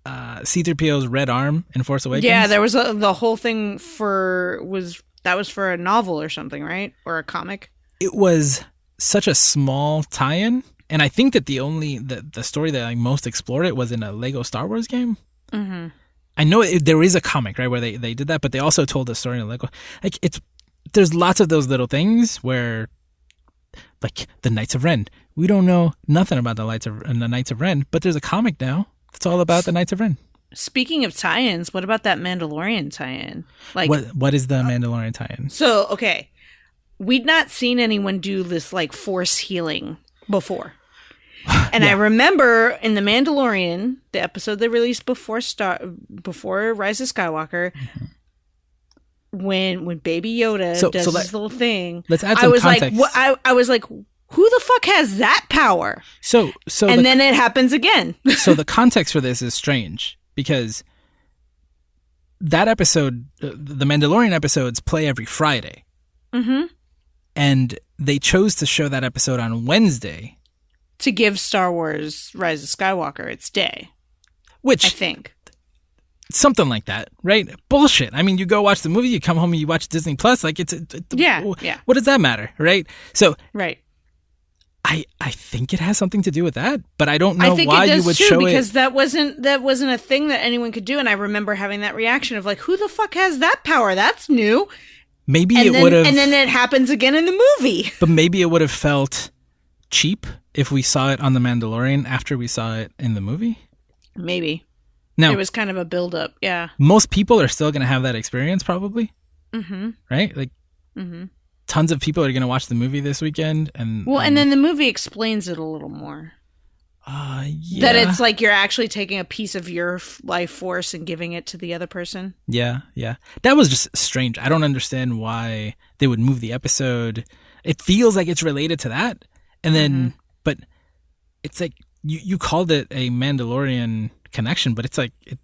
uh, C-3PO's red arm in Force Awakens?
Yeah, there was a, the whole thing for was that was for a novel or something, right? Or a comic.
it was such a small tie-in and i think that the only the, the story that i most explored it was in a lego star wars game.
Mm-hmm.
i know it, there is a comic right where they, they did that but they also told the story in lego like it's there's lots of those little things where like the knights of ren. We don't know nothing about the knights of the knights of ren but there's a comic now. That's all about the knights of ren.
Speaking of tie-ins, what about that Mandalorian tie-in? Like,
what what is the mandalorian tie-in?
so okay, we'd not seen anyone do this like force healing before. And I remember in the Mandalorian, the episode they released before Star before Rise of Skywalker, when when Baby Yoda
So-
does
so
this
let-
little thing,
let's add
I was
context.
like, wh- I, I was like, who the fuck has that power?
so so
and
the
then it happens again.
so the context for this is strange because that episode, uh, the Mandalorian episodes, play every Friday,
hmm
and they chose to show that episode on Wednesday,
To give Star Wars Rise of Skywalker its day,
Which I
think.
something like that, right? Bullshit. I mean, you go watch the movie, you come home and you watch Disney Plus, like it's, it, it-
Yeah, yeah.
What does that matter, right? So
Right.
I I think it has something to do with that, but I don't know
I think
why
it does
you would
too
show
because
it.
that wasn't that wasn't a thing that anyone could do, and I remember having that reaction of like, "Who the fuck has that power? That's new."
Maybe
And
it would have,
and then it happens again in the movie.
but maybe it would have felt cheap if we saw it on the Mandalorian after we saw it in the movie.
Maybe
Now,
it was kind of a build up. Yeah.
most people are still going to have that experience probably
Mm-hmm.
right like
Mm-hmm.
tons of people are going to watch the movie this weekend and
Well,
um,
and then the movie explains it a little more.
Uh, yeah,
That it's like you're actually taking a piece of your life force and giving it to the other person.
yeah yeah. That was just strange. I don't understand why they would move the episode. It feels like it's related to that and then
Mm-hmm.
but it's like you you called it a mandalorian connection but it's like it,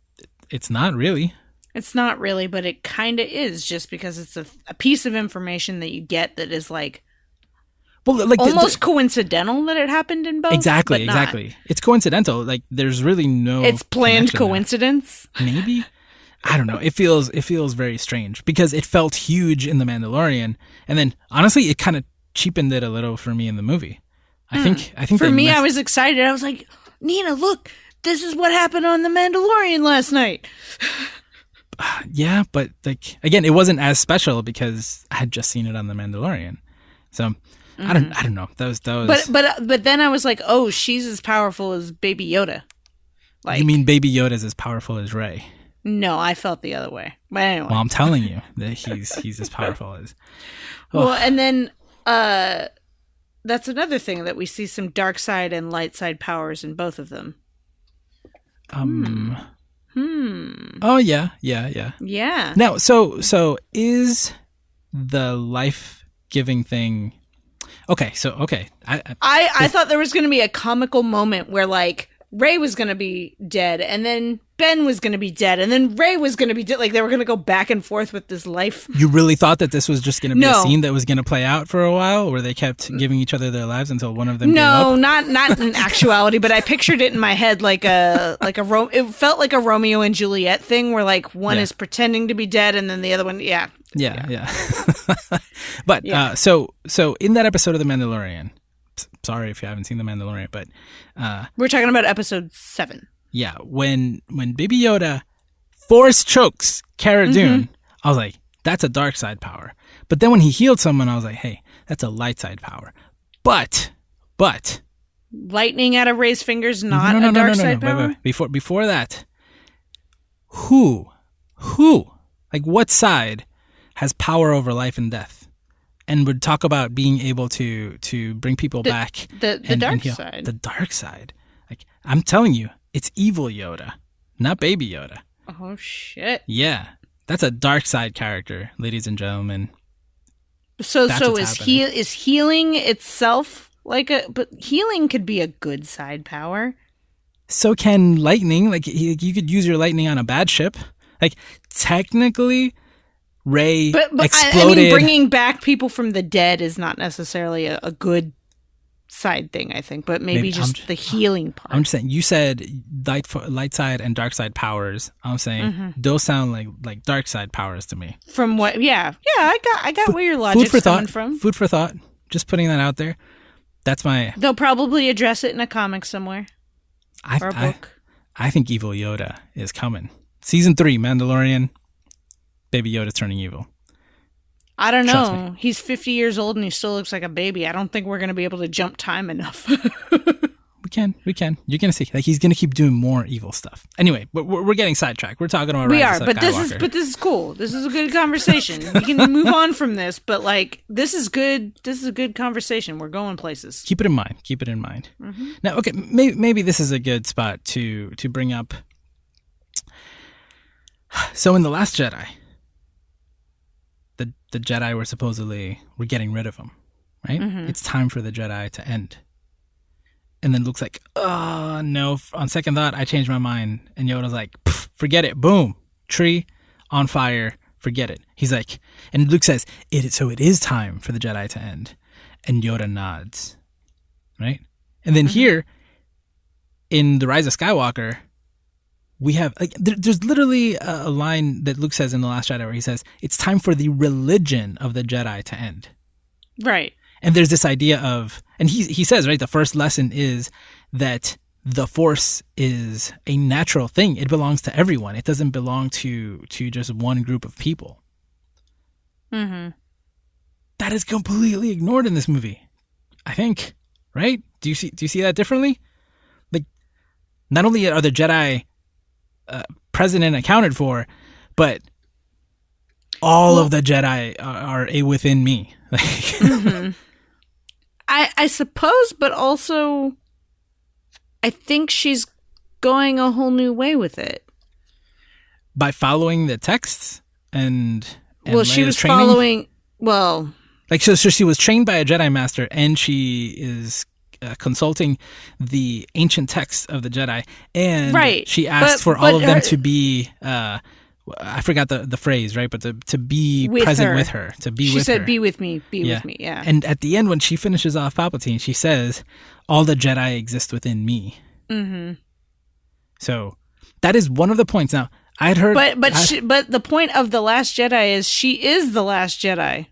it's not really.
It's not really, but it kind of is just because it's a, a piece of information that you get that is like
well like the- the-
almost coincidental that it happened in both.
exactly
but not.
exactly it's coincidental like there's really no
It's planned
connection there.
coincidence.
maybe I don't know. It feels it feels very strange because it felt huge in the Mandalorian, and then honestly, it kind of cheapened it a little for me in the movie. I hmm. think I think
For me, I was excited. I was like, Nina, look, this is what happened on The Mandalorian last night.
yeah, but like again, it wasn't as special because I had just seen it on the Mandalorian. So I don't I don't know. That was that was.
Mm-hmm. But but but then I was like, oh, she's as powerful as Baby Yoda. Like,
you mean Baby Yoda's as powerful as Rey?
no, I felt the other way. But anyway,
Well, I'm telling you that he's he's as powerful as.
well, and then uh, that's another thing that we see some dark side and light side powers in both of them.
Um.
Hmm.
Oh yeah, yeah, yeah.
Yeah.
Now, so so is the life giving thing? Okay, so okay, I, I
I I thought there was going to be a comical moment where like Rey was going to be dead, and then Ben was going to be dead, and then Rey was going to be dead. Like they were going to go back and forth with this life.
you really thought that this was just going to be a scene that was going to play out for a while, where they kept giving each other their lives until one of them
No, not not in actuality, but I pictured it in my head like a like a Ro- it felt like a Romeo and Juliet thing where like one
Yeah.
is pretending to be dead and then the other one, yeah.
Yeah, yeah. but
Yeah.
Uh, so so in that episode of The Mandalorian, sorry if you haven't seen The Mandalorian, but uh,
We're talking about episode seven.
yeah, when when Baby Yoda force chokes Cara
Mm-hmm.
Dune, I was like, that's a dark side power. But then when he healed someone, I was like, hey, that's a light side power. But but
Lightning out of Rey's fingers, not
no, no,
a dark
no, no,
side
no. Wait,
power.
wait, wait. Before before that, who who like what side has power over life and death, and would talk about being able to to bring people back
The the
and-
dark
and heal.
side.
The dark side. Like I'm telling you, it's evil Yoda, not Baby Yoda.
oh shit.
Yeah, that's a dark side character, ladies and gentlemen.
So
That's
so is
happening.
he is healing itself like a but healing could be a good side power.
So can lightning. Like he, you could use your lightning on a bad ship. Like technically, Rey
But, but I,
exploded.
I mean, bringing back people from the dead is not necessarily a, a good side thing. I think, but maybe,
Maybe I'm
just the healing part.
I'm just saying. You said light light side and dark side powers. I'm saying
Mm-hmm.
those sound like like dark side powers to me.
from what? Yeah, yeah. I got I got where your logic's
Food for
coming
thought.
from.
Food for thought. Just putting that out there. That's my.
They'll probably address it in a comic somewhere
I,
or a
I,
book.
I think evil Yoda is coming. Season three, Mandalorian. Baby Yoda turning evil.
I, don't know. He's 50 years old and he still looks like a baby. I don't think we're going to be able to jump time enough.
We can, we can. You're gonna see. Like he's gonna keep doing more evil stuff. Anyway, but we're, we're getting sidetracked. We're talking about
we
Rise
are, but this is but this is cool. This is a good conversation. we can move on from this, but like this is good. This is a good conversation. We're going places.
keep it in mind. Keep it in mind.
Mm-hmm.
Now, okay, maybe maybe this is a good spot to to bring up. So in the Last Jedi, the Jedi were supposedly we're getting rid of them, right?
Mm-hmm.
It's time for the Jedi to end. And then Luke's like, "Oh no!" On second thought, I changed my mind, and Yoda's like, "Forget it." Boom, tree on fire. Forget it. He's like, and Luke says, "It so it is time for the Jedi to end," and Yoda nods, right? And then here, in the Rise of Skywalker, we have like there, there's literally a, a line that Luke says in the Last Jedi where he says, "It's time for the religion of the Jedi to end."
Right.
And there's this idea of, and he he says right, the first lesson is that the Force is a natural thing. It belongs to everyone. It doesn't belong to to just one group of people.
Mm-hmm.
That is completely ignored in this movie. I think, right? Do you see do you see that differently? Like, not only are the Jedi uh, present and accounted for, but all of the Jedi are, are within me. Like,
I I suppose, but also, I think she's going a whole new way with it.
by following the texts and, and
well, she was
training?
following. Well,
like so, so she was trained by a Jedi master and she is uh, consulting the ancient texts of the Jedi and
Right,
she asked
but-
for all of them
her-
to be uh I forgot the the phrase right but to to be
With
present
her.
with her to be
she
with
said,
her
"Be with me, be
Yeah.
with me." Yeah.
and at the end when she finishes off Palpatine she says all the Jedi exist within me
mm-hmm.
So that is one of the points. Now, I'd heard,
But but
I-
she, but the point of the Last Jedi is she is the Last Jedi.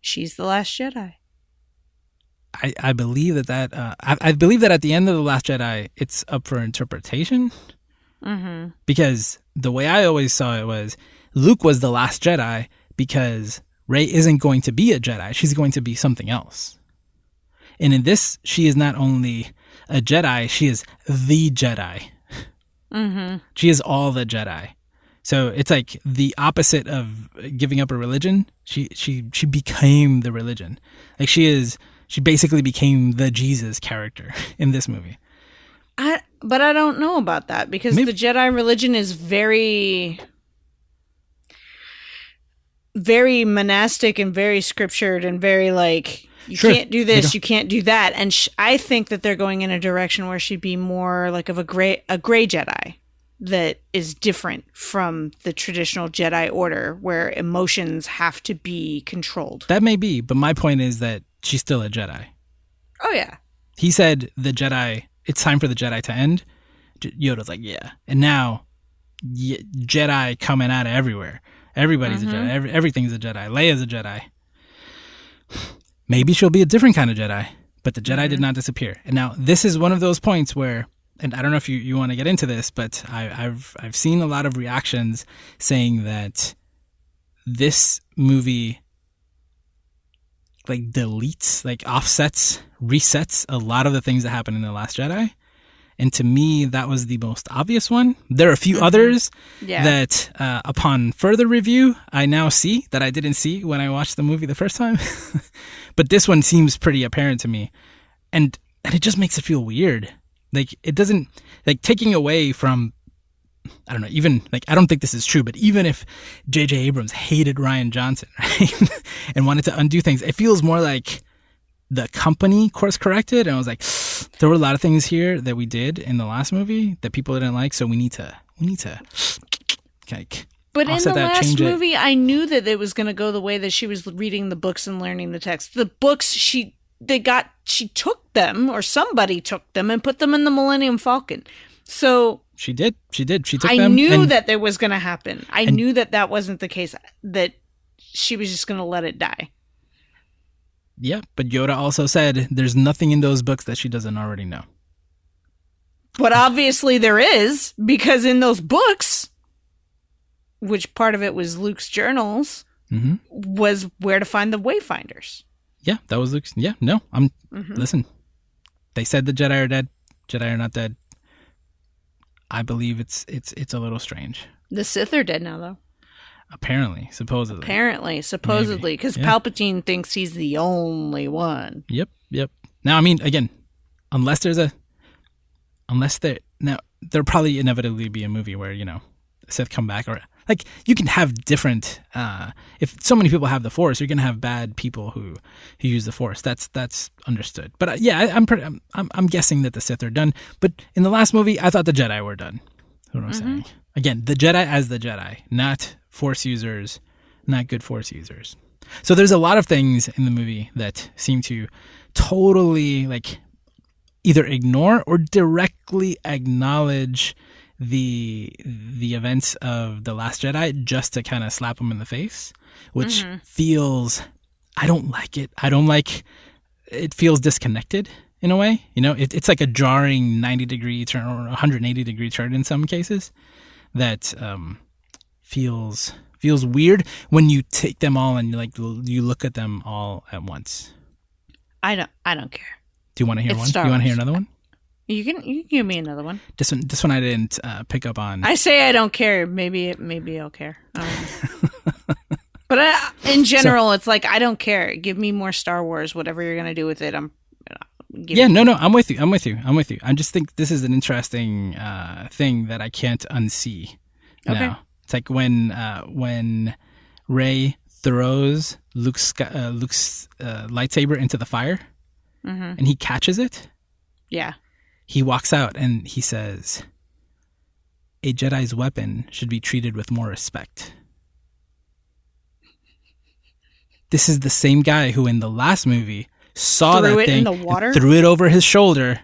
She's the Last Jedi.
I, I believe that that uh, I, I believe that at the end of the Last Jedi, it's up for interpretation
Mm-hmm.
because the way I always saw it was Luke was the last Jedi because Rey isn't going to be a Jedi; she's going to be something else. And in this, she is not only a Jedi; she is the Jedi.
Mm-hmm.
She is all the Jedi. So it's like the opposite of giving up a religion. She she she became the religion. Like she is she basically became the Jesus character in this movie.
I but I don't know about that because
Maybe-
the Jedi religion is very very monastic and very scriptured and very like you
Sure.
can't do this, you can't do that. And sh- I think that they're going in a direction where she'd be more like of a gray a gray Jedi that is different from the traditional Jedi order where emotions have to be controlled.
That may be, but my point is that she's still a Jedi.
Oh yeah.
He said the Jedi. It's time for the Jedi to end. J- Yoda's like, yeah, and now y- Jedi coming out of everywhere. Everybody's a
Mhm.
Jedi. Every, everything's a Jedi. Leia's a Jedi. Maybe she'll be a different kind of Jedi, but the Jedi did not disappear. And now this is one of those points where, and I don't know if you, you want to get into this, but I, I've I've seen a lot of reactions saying that this movie like deletes, like offsets, resets a lot of the things that happen in the Last Jedi. And to me, that was the most obvious one. There are a few others
Yeah.
that, uh, upon further review, I now see that I didn't see when I watched the movie the first time. but this one seems pretty apparent to me, and and it just makes it feel weird. Like it doesn't like taking away from. I don't know. Even like I don't think this is true, but even if J.J. Abrams hated Rian Johnson right, and wanted to undo things, it feels more like the company course corrected and I was like there were a lot of things here that we did in the last movie that people didn't like so we need to we need to like
But in the
that,
last
change it.
movie, I knew that it was going to go the way that she was reading the books and learning the text. The books she they got she took them or somebody took them and put them in the Millennium Falcon. So
she did she did she took
I
them I
knew
and
that there was going to happen. I
and-
knew that that wasn't the case. That she was just going to let it die.
yeah but Yoda also said there's nothing in those books that she doesn't already know
But obviously there is because in those books, which part of it was Luke's journals,
hmm
was where to find the Wayfinders.
yeah that was Luke's yeah no I'm
Mhm.
listen they said the Jedi are dead Jedi are not dead I believe it's it's it's a little strange
The Sith are dead now, though.
apparently supposedly
Apparently, supposedly, because
Yeah.
Palpatine thinks he's the only one.
Yep, yep. Now, I mean, again, unless there's a, unless there now there'll probably inevitably be a movie where you know Sith come back or like you can have different. uh If so many people have the Force, you're gonna have bad people who who use the Force. That's that's understood. But uh, yeah, I, I'm pretty. I'm, I'm I'm guessing that the Sith are done. But in the last movie, I thought the Jedi were done. That's what I'm saying. Again, the Jedi as the Jedi, not Force users, not good Force users. So there's a lot of things in the movie that seem to totally like either ignore or directly acknowledge the the events of the last jedi just to kind of slap them in the face which feels i don't like it. I don't like it feels disconnected in a way you know? It, it's like a jarring 90 degree turn or 180 degree turn in some cases that um feels feels weird when you take them all and like you look at them all at once.
I don't. I don't care.
do you want to hear
It's
one?
Star
do you want to hear another one
You can. You can give me another one.
this one this one i didn't uh, pick up on
I say I don't care. Maybe. it- Maybe I'll care. I but I, in general, it's like I don't care. Give me more Star Wars. Whatever you're gonna do with it, I'm. Give
yeah no no i'm with you i'm with you i'm with you i just think this is an interesting uh thing that i can't unsee
Okay.
now it's like when uh when rey throws luke's uh, luke's uh, lightsaber into the fire
Mhm.
and he catches it
Yeah.
He walks out and he says a jedi's weapon should be treated with more respect this is the same guy who in the last movie saw
Threw
that thing
in the
and threw it over his shoulder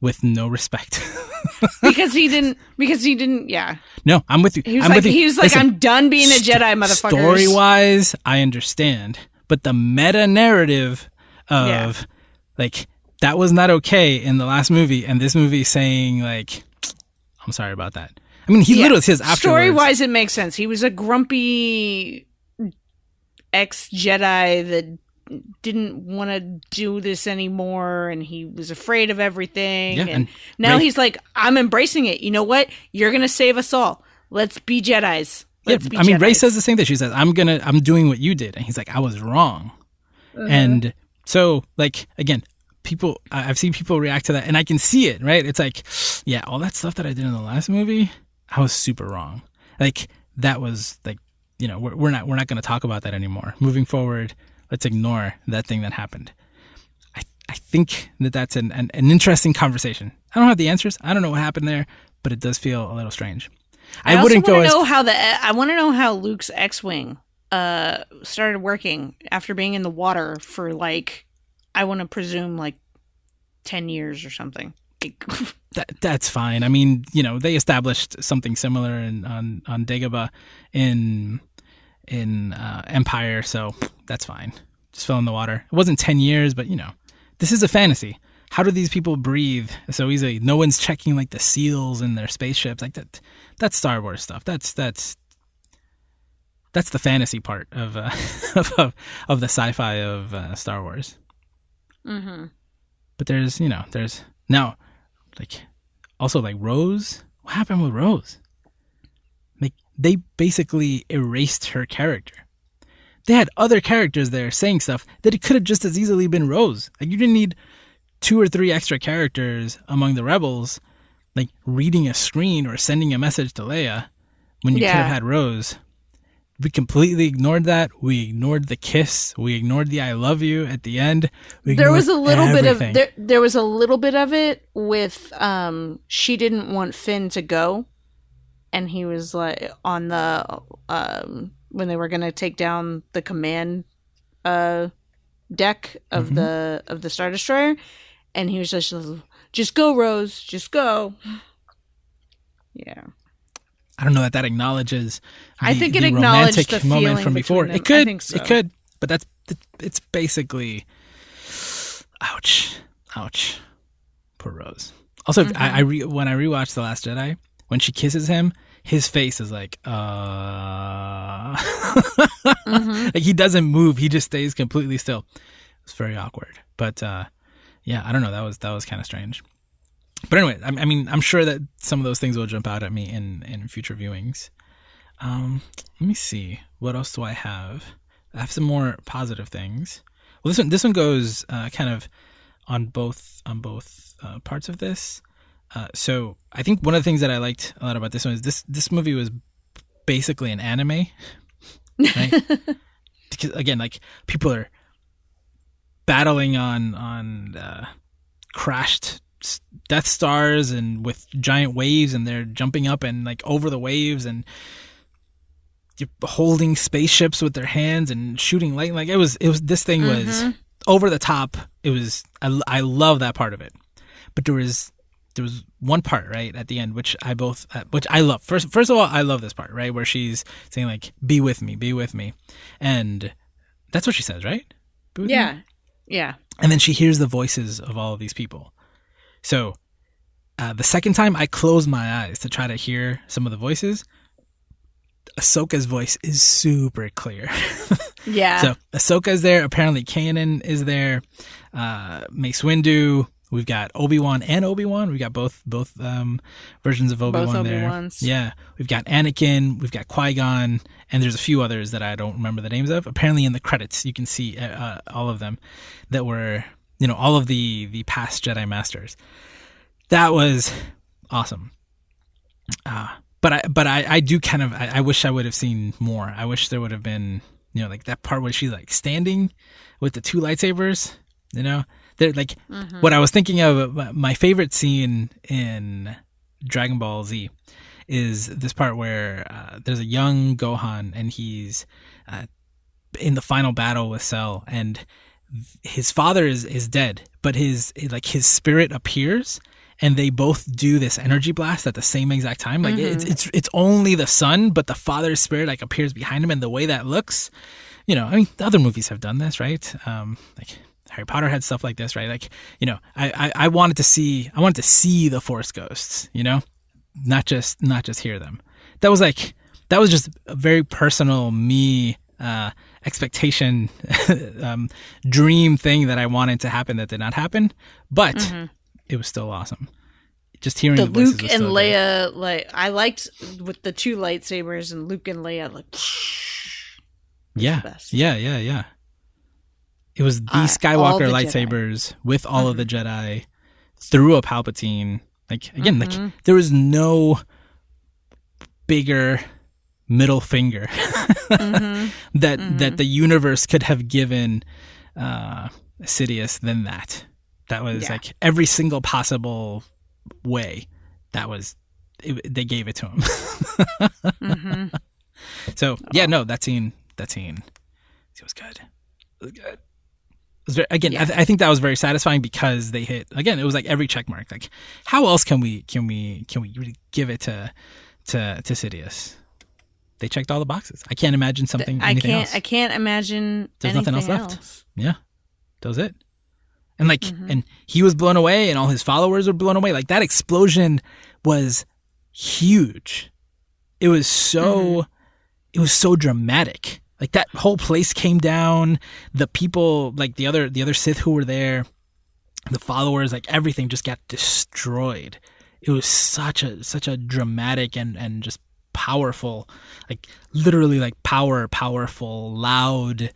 with no respect
because he didn't. Because he didn't. Yeah,
No, I'm with you.
he was
I'm
like,
with you.
he was like,
Listen,
I'm done being a Jedi, motherfucker.
Story wise, I understand, but the meta narrative of
Yeah.
like that was not okay in the last movie, and this movie saying like, I'm sorry about that. I mean, he literally says afterwards.
Story wise, it makes sense. He was a grumpy ex Jedi that didn't want to do this anymore, and he was afraid of everything.
Yeah,
and,
and
now
Rey-
he's like, I'm embracing it. You know what? You're gonna save us all. Let's be Jedi's.
Yeah,
Let's be
I mean,
Rey
says the same thing. She says, "I'm gonna, I'm doing what you did," and he's like, "I was wrong."
Uh-huh.
And so, like again, people, I've seen people react to that, and I can see it. Right? It's like, yeah, all that stuff that I did in the last movie, I was super wrong. Like that was like, you know, we're, we're not, we're not going to talk about that anymore. Moving forward, let's ignore that thing that happened. I, I think that that's an, an, an interesting conversation. I don't have the answers. I don't know what happened there, but it does feel a little strange. I,
I,
wouldn't
also
go
want
as
to know how the I want to know how Luke's X-wing uh started working after being in the water for like I want to presume like ten years or something.
That, that's fine. I mean, you know, they established something similar in, on on Dagobah in in uh, Empire, so that's fine. Just fell in the water. It wasn't ten years, but you know, this is a fantasy. How do these people breathe so easily? No one's checking like the seals in their spaceships. Like that. That's Star Wars stuff. That's that's that's the fantasy part of uh, of, of the sci-fi of uh, Star Wars.
Mm-hmm.
But there's, you know, there's now, like, also like Rose. What happened with Rose? Like, they basically erased her character. They had other characters there saying stuff that it could have just as easily been Rose. Like, you didn't need two or three extra characters among the rebels, like reading a screen or sending a message to Leia when you could have had Rose. We completely ignored that. We ignored the kiss. We ignored the "I love you" at the end.
There was a little bit of there, there was a little bit of it with um she didn't want Finn to go and he was like on the um when they were going to take down the command uh deck of
Mhm.
the of the star destroyer and he was just just go Rose just go yeah
I don't know that that acknowledges.
I think it
the romantic
the
moment from before. It
them. I
could,
so.
it could, but that's it's basically, ouch, ouch, poor Rose. Also,
Mm-hmm.
I, I re, when I rewatched the Last Jedi, when she kisses him, his face is like, uh,
Mm-hmm.
like he doesn't move. He just stays completely still. It's very awkward. But uh, yeah, I don't know. That was that was kind of strange. But anyway, I, I mean, I'm sure that some of those things will jump out at me in in future viewings. Um, let me see. What else do I have? I have some more positive things. Well, this one this one goes uh, kind of on both on both uh, parts of this. Uh, so I think one of the things that I liked a lot about this one is this this movie was basically an anime, right? because again, like people are battling on on uh, crashed Death Stars and with giant waves, and they're jumping up and like over the waves and you're holding spaceships with their hands and shooting light. Like it was, it was. This thing was
Mhm.
over the top. It was. I, I love that part of it, but there was there was one part right at the end which I both uh, which I love. First, first of all, I love this part right where she's saying like, "Be with me, be with me," and that's what she says, right? With me?
yeah yeah
and then she hears the voices of all of these people. So, uh, the second time I closed my eyes to try to hear some of the voices, Ahsoka's voice is super clear.
yeah
so Ahsoka is there. Apparently, Kanan is there. Uh, Mace Windu. We've got Obi Wan and Obi Wan. We've got both both um, versions of Obi Wan there.
Obi-Wans.
Yeah, we've got Anakin. We've got Qui Gon, and there's a few others that I don't remember the names of. Apparently, in the credits, you can see uh, uh, all of them that were you know all of the the past Jedi Masters. That was awesome. Uh, but I but I, I do kind of I, I wish I would have seen more. I wish there would have been you know like that part where she's like standing with the two lightsabers. You know, they're like what I was thinking of. uh, My favorite scene in Dragon Ball Z is this part where uh, there's a young Gohan and he's uh, in the final battle with Cell and his father is is dead, but his like his spirit appears and they both do this energy blast at the same exact time. Like it's it's it's only the son, but the father's spirit like appears behind him, and the way that looks, you know, I mean, the other movies have done this, right? Um, like Harry Potter had stuff like this, right? Like you know, I, I I wanted to see I wanted to see the Force ghosts, you know, not just not just hear them. That was like that was just a very personal me uh, expectation um, dream thing that I wanted to happen that did not happen, but it was still awesome. Just hearing
The
the,
Luke and. Leia, like I liked with the two lightsabers and Luke and Leia, like
yeah, yeah, yeah, yeah. It was the
Uh,
Skywalker
the Jedi. Mm-hmm.
lightsabers with all of the Jedi through a Palpatine. Like again,
Mm-hmm.
like there was no bigger middle finger
Mm-hmm.
that that the universe could have given uh Sidious than that. That was
Yeah.
like every single possible way. That was it, they gave it to him.
Mm-hmm.
So yeah, no, that scene, that scene, it was good. It was good. It was very, again, I, th- I think that was very satisfying because they hit again. It was like every check mark. Like, how else can we can we can we really give it to to to Sidious? They checked all the boxes. I can't imagine something.
I
anything
can't.
else.
I can't imagine
There's nothing
anything
else left. Yeah, that was it. And like, mm-hmm. and he was blown away, and all his followers were blown away. Like that explosion was huge. It was so, mm-hmm. it was so dramatic. Like that whole place came down. The people, like the other, the other Sith who were there, the followers, like everything just got destroyed. It was such a such a dramatic and and just powerful, like literally like power, powerful, loud.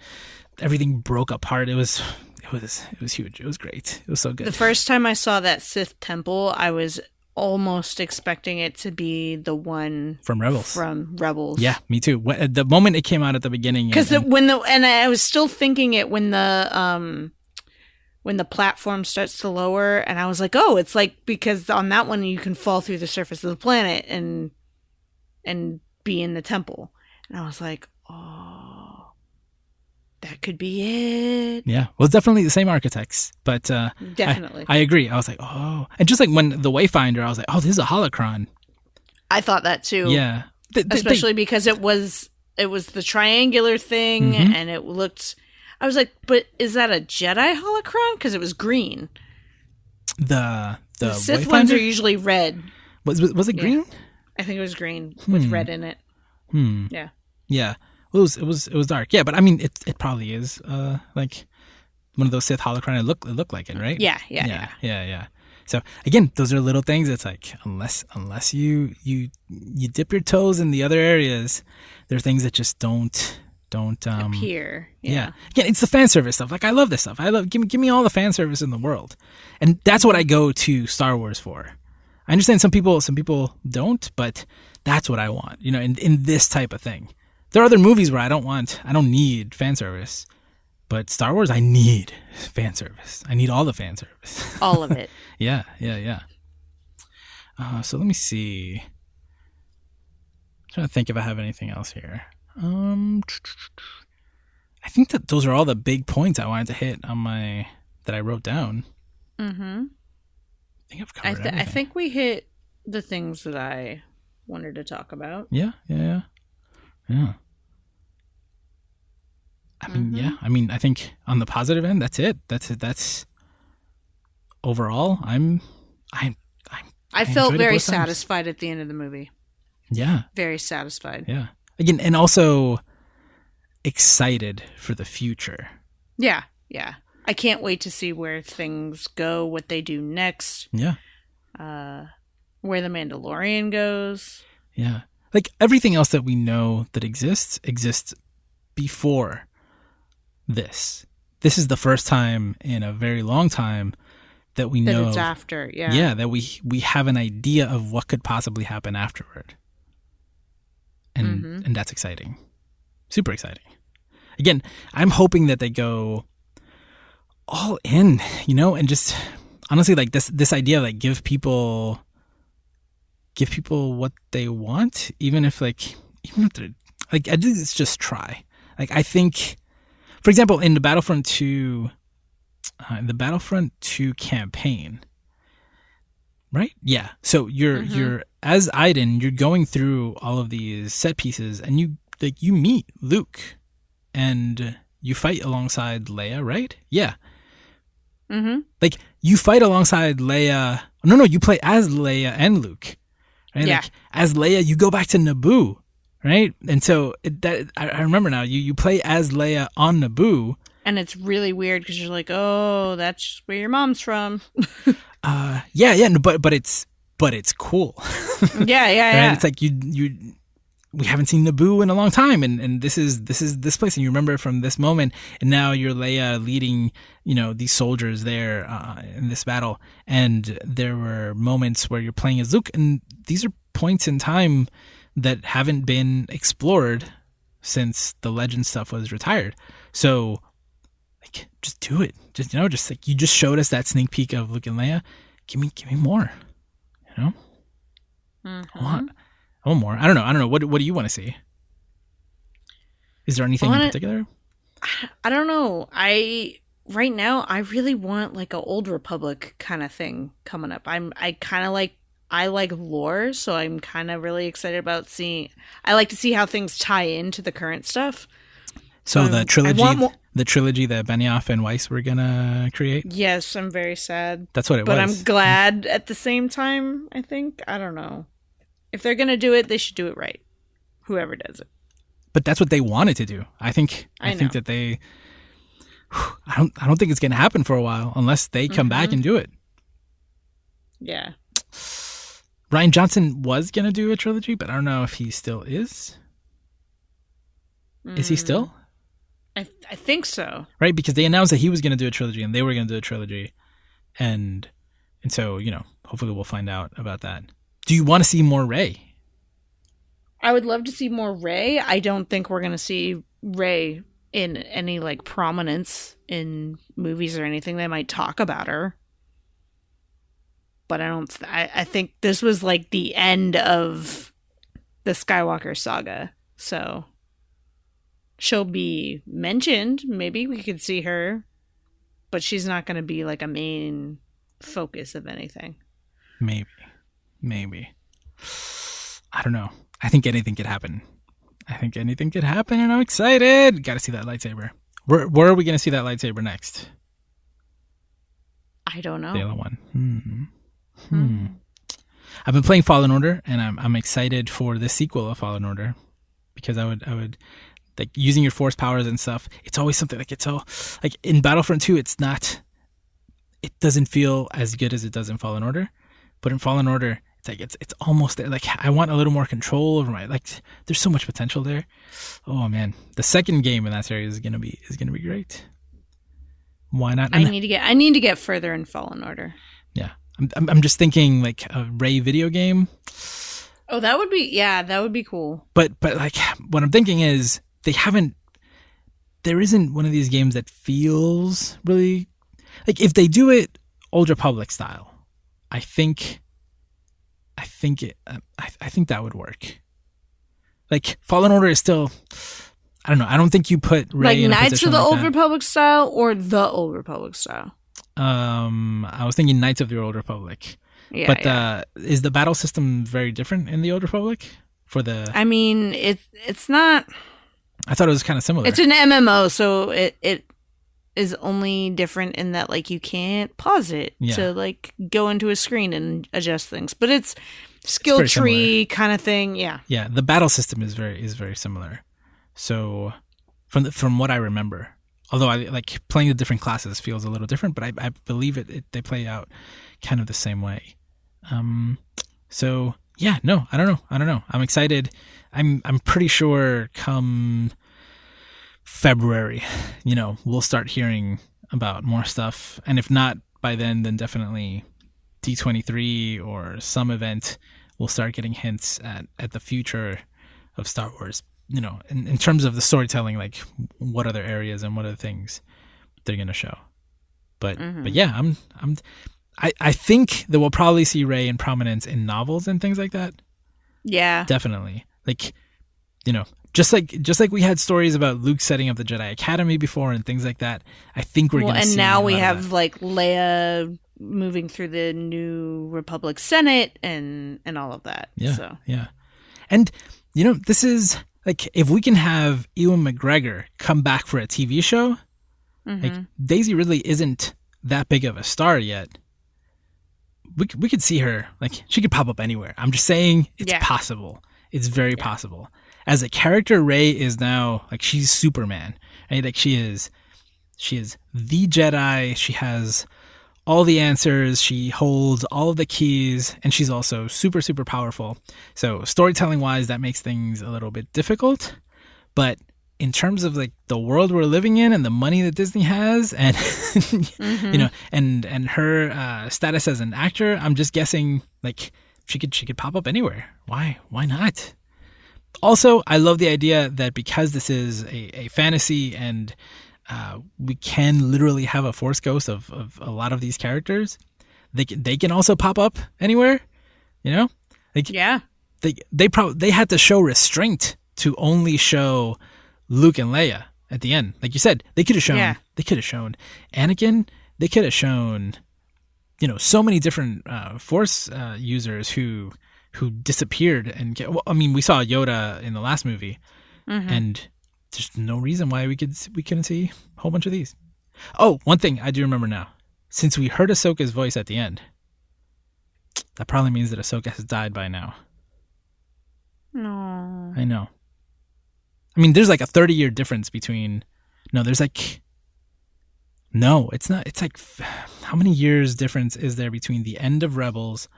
Everything broke apart. It was it was it was huge. It was great. It was so good.
The first time I saw that Sith temple, I was almost expecting it to be the one
From Rebels.
from Rebels.
yeah, me too. Wh- At the moment it came out at the beginning,
because when the and I was still thinking it when the um when the platform starts to lower, and I was like, oh, it's like because on that one you can fall through the surface of the planet and and be in the temple, and I was like, oh, that could be it.
yeah, well, it's definitely the same architects, but uh,
Definitely,
I, agree. I was like, oh, and just like when the Wayfinder, I was like, oh, this is a holocron.
I thought that too.
Yeah, They- they- they-
especially because it was it was the triangular thing
Mhm.
and it looked I was like, but is that a Jedi holocron? Because it was green.
the the,
The, Sith ones are usually red.
was was was it
Yeah. I think it was green with
Hmm.
red in it.
Hmm.
Yeah.
Yeah. Well, it was it was it was dark. Yeah, but I mean, it it probably is uh like one of those Sith holocron. It look it looked like it, right?
Yeah, yeah, yeah.
yeah, yeah, yeah. So again, those are little things. It's like unless unless you you you dip your toes in the other areas, there are things that just don't don't um
Appear.
yeah.
Yeah.
Again, it's the fan service stuff. Like I love this stuff. I love give me give me all the fan service in the world. And that's what I go to Star Wars for. I understand some people some people don't, but that's what I want. You know, in in this type of thing. There are other movies where I don't want I don't need fan service. But Star Wars I need fan service. I need all the fan service.
All of it.
yeah, yeah, yeah. Uh, so let me see. I'm trying to think if I have anything else here. Um, I think that those are all the big points I wanted to hit on my that I wrote down.
mm-hmm.
I think I've
I, th- I think we hit the things that I wanted to talk about.
Yeah, yeah, yeah, yeah. I mean,
Mhm.
yeah. I mean, I think on the positive end, that's it. That's it. That's overall. I'm, I'm, I'm.
I,
I
felt very
both times.
satisfied at the end of the movie.
Yeah,
Very satisfied.
yeah. Again, and also excited for the future.
Yeah, yeah. I can't wait to see where things go, what they do next,
Yeah,
uh, where the Mandalorian goes.
yeah. Like everything else that we know that exists exists before this. This is the first time in a very long time that we know.
That
know
it's after, yeah.
yeah that we we have an idea of what could possibly happen afterward and
Mhm.
and that's exciting super exciting again i'm hoping that they go all in you know and just honestly like this this idea like give people give people what they want even if like even if they're like i think it's just try like i think for example in the battlefront 2 uh, the battlefront 2 campaign right? Yeah. So you're
Mhm.
you're as Iden, you're going through all of these set pieces, and you like you meet Luke, and you fight alongside Leia, right? Yeah.
Mm-hmm.
Like you fight alongside Leia. No, no, you play as Leia and Luke, right?
Yeah.
Like as Leia, you go back to Naboo, right? And so it, that I, I remember now. You you play as Leia on Naboo.
And it's really weird because you're like, oh, that's where your mom's from.
Uh, yeah, yeah, but but it's but it's cool.
yeah, yeah,
right?
yeah.
It's like you you we haven't seen Naboo in a long time, and and this is this is this place, and you remember from this moment, and now you're Leia leading you know these soldiers there uh, in this battle, and there were moments where you're playing as Luke, and these are points in time that haven't been explored since the legend stuff was retired. So like just do it. Just you know, just like you just showed us that sneak peek of Luke and Leia. Give me give me more. You know?
Mhm.
I want, I more. I don't know. I don't know. What What do you want to see? Is there anything in
wanna-
particular?
I don't know. I right now I really want like a old republic kind of thing coming up. I'm I kind of like I like lore, so I'm kind of really excited about seeing I like to see how things tie into the current stuff.
So
Um,
the trilogy,
more-
the trilogy that Benioff and Weiss were gonna create.
Yes, I'm very sad,
That's what it
but
was.
But I'm glad at the same time, I think. I don't know. If they're going to do it, they should do it right. Whoever does it.
but that's what they wanted to do. I think. I,
I
think that they. I don't. I don't think it's gonna happen for a while unless they come back
Mhm.
and do it.
Yeah.
Rian Johnson was gonna do a trilogy, but I don't know if he still is. Is he
Mm,
still?
I I think so.
right? Because they announced that he was going to do a trilogy and they were going to do a trilogy, and and so you know, hopefully we'll find out about that. Do you want to see more Rey?
I would love to see more Rey. I don't think we're gonna see Rey in any like prominence in movies or anything. They might talk about her, but I don't. I, I think this was like the end of the Skywalker saga. So she'll be mentioned. Maybe we could see her, but she's not gonna be like a main focus of anything.
Maybe, maybe. I don't know. I think anything could happen. I think anything could happen, and I'm excited. Got to see that lightsaber. Where where are we going to see that lightsaber next?
I don't know.
The other one. Hmm. Hmm. I've been playing Fallen Order, and I'm I'm excited for the sequel of Fallen Order because I would I would like using your force powers and stuff. It's always something like it's all like in Battlefront 2. It's not. It doesn't feel as good as it does in Fallen Order, but in Fallen Order, it's like it's it's almost there. Like I want a little more control over my like. There's so much potential there. Oh man, the second game in that series is gonna be is gonna be great. Why not?
I need to get I need to get further in Fallen Order.
yeah, I'm, I'm I'm just thinking like a Rey video game,
Oh, that would be yeah, that would be cool.
but but like what I'm thinking is they haven't. There isn't one of these games that feels really like if they do it Old Republic style, I think. I think it. uh, I I think that would work. Like Fallen Order is still. I don't know. I don't think you put Rey
like Knights of the
like
Old
that.
Republic style or the Old Republic style.
Um, I was thinking Knights of the Old Republic.
Yeah,
but
yeah.
uh, is the battle system very different in the Old Republic? For the,
I mean, it it's not.
I thought it was kind of similar.
It's an MMO, so it it is only different in that like you can't pause it
Yeah.
to like go into a screen and adjust things. But it's skill
very
tree kind of thing. Yeah.
yeah, the battle system is very is very similar. So, from the, from what I remember, although I like playing the different classes feels a little different, but I, I believe it, it they play out kind of the same way. Um, so yeah, no, I don't know, I don't know. I'm excited. I'm I'm pretty sure come February, you know, we'll start hearing about more stuff, and if not by then, then definitely D23 or some event, we'll start getting hints at at the future of Star Wars. You know, in, in terms of the storytelling, like what other areas and what other things they're gonna show. But
Mhm.
but yeah, I'm I'm I, I think that we'll probably see Rey in prominence in novels and things like that.
Yeah.
Definitely. Like you know, just like just like we had stories about Luke setting up the Jedi Academy before and things like that. I think we're
well,
gonna see.
and
now
we have
that.
like Leia moving through the New Republic Senate and and all of that.
Yeah.
So
Yeah. And, you know, this is like, if we can have Ewan McGregor come back for a TV show, like, mm-hmm. Daisy Ridley isn't that big of a star yet. We, we could see her, like, she could pop up anywhere. I'm just saying it's
Yeah.
possible. It's very possible. As a character, Rey is now, like, she's Superman, right? Like, she is, she is the Jedi. She has all the answers. She holds all of the keys, and she's also super, super powerful. So storytelling wise, that makes things a little bit difficult. But in terms of like the world we're living in and the money that Disney has, and you know, and and her uh, status as an actor, I'm just guessing like she could she could pop up anywhere. Why why not? Also, I love the idea that because this is a, a fantasy and uh, we can literally have a force ghost of, of a lot of these characters, they can, they can also pop up anywhere. You know, like
yeah,
they they probably they had to show restraint to only show Luke and Leia at the end. Like you said, they could have shown
Yeah.
they could have shown Anakin. They could have shown you know so many different uh, Force uh, users who who disappeared and well, I mean we saw Yoda in the last movie, mm-hmm. and there's no reason why we could we couldn't see a whole bunch of these. Oh, one thing I do remember now, since we heard Ahsoka's voice at the end, that probably means that Ahsoka has died by now.
no,
I know. I mean, there's like a 30 year difference between. No, there's like. No, it's not. It's like. How many years difference is there between the end of Rebels?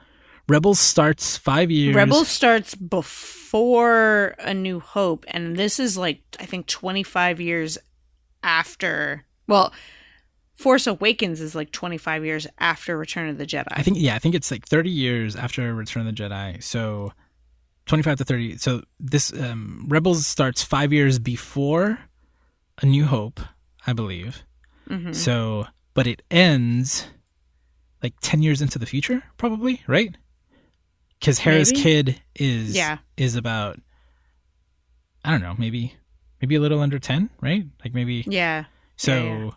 Rebels starts five years.
Rebels starts before A New Hope, and this is like I think twenty five years after. Well, Force Awakens is like twenty five years after Return of the Jedi.
I think, yeah, I think it's like 30 years after Return of the Jedi. So 25 to 30. So this. Um, Rebels starts five years before A New Hope, I believe.
Mhm.
So, but it ends like 10 years into the future, probably, right? Because Hera's
Maybe.
kid is
Yeah.
is about I don't know, maybe maybe a little under 10, right? Like maybe
Yeah,
so
Yeah, yeah.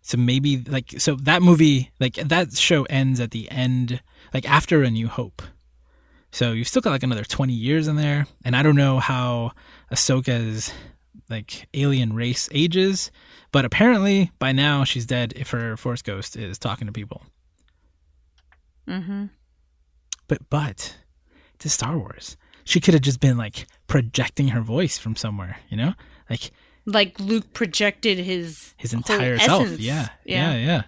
so maybe like so that movie like that show ends at the end like after A New Hope. So you've still got like another 20 years in there and I don't know how Ahsoka's like alien race ages, but apparently by now she's dead if her force ghost is talking to people.
Mm-hmm
But but to Star Wars. She could have just been like projecting her voice from somewhere, you know? Like
like Luke projected his
his entire self.
essence.
Yeah, yeah, yeah,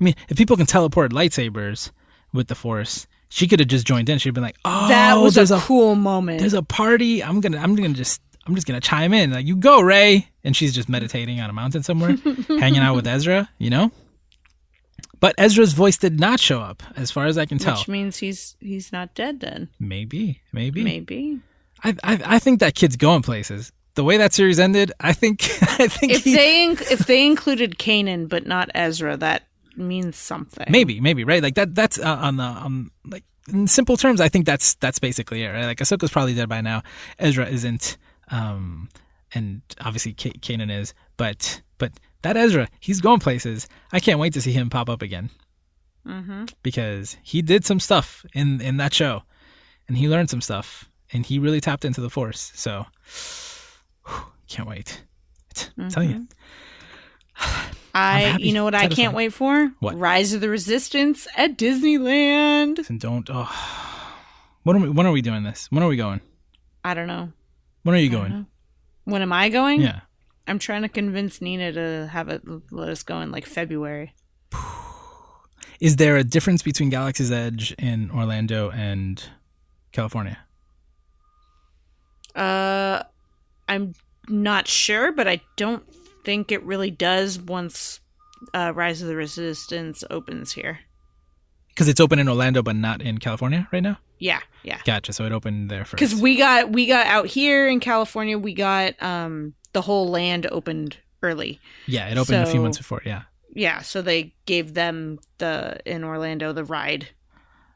I mean, if people can teleport lightsabers with the Force, she could have just joined in. She'd been like, "Oh,
That was
there's
a
a,
cool moment.
there's a party. I'm gonna I'm gonna just I'm just gonna chime in. Like, you go, Rey." And she's just meditating on a mountain somewhere, hanging out with Ezra. You know. But Ezra's voice did not show up, as far as I can tell.
Which means he's he's not dead then.
maybe, maybe,
Maybe.
I, I I think that kid's going places. The way that series ended, I think I think
If
he,
they inc- if they included Kanan but not Ezra, that means something.
maybe maybe right like that that's uh, on the um like in simple terms I think that's that's basically it right like Ahsoka's probably dead by now Ezra isn't um and obviously K- Kanan is but but that Ezra he's going places. I can't wait to see him pop up again.
Hmm
because he did some stuff in in that show. And he learned some stuff. And he really tapped into the force. So whew, can't wait. I'm telling you.
I you know what I can't wait for?
What?
Rise of the Resistance at Disneyland.
and don't oh. When are we when are we doing this? When are we going?
I don't know.
when are you going.
When am I going?
yeah
I'm trying to convince Nina to have it let us go in like February.
Is there a difference between Galaxy's Edge in Orlando and California?
Uh I'm not sure, but I don't think it really does once uh, Rise of the Resistance opens here.
Because it's open in Orlando but not in California right now.
Yeah, yeah.
Gotcha. So it opened there first.
Because we got we got out here in California, we got um the whole land opened early.
yeah, it opened a few months before. Yeah.
Yeah, so they gave them the in Orlando the ride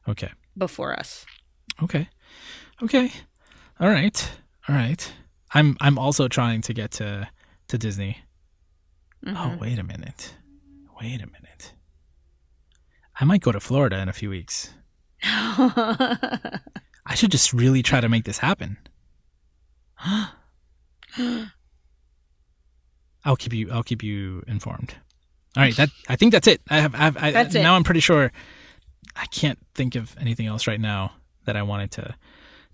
Okay.
before us.
Okay. Okay. All right. All right. I'm I'm also trying to get to to Disney. Oh
Mhm.
wait a minute. Wait a minute. I might go to Florida in a few weeks. I should just really try to make this happen. I'll keep you. I'll keep you informed. All right. That I think that's it. I have. I have I,
That's it.
now. I'm pretty sure. I can't think of anything else right now that I wanted to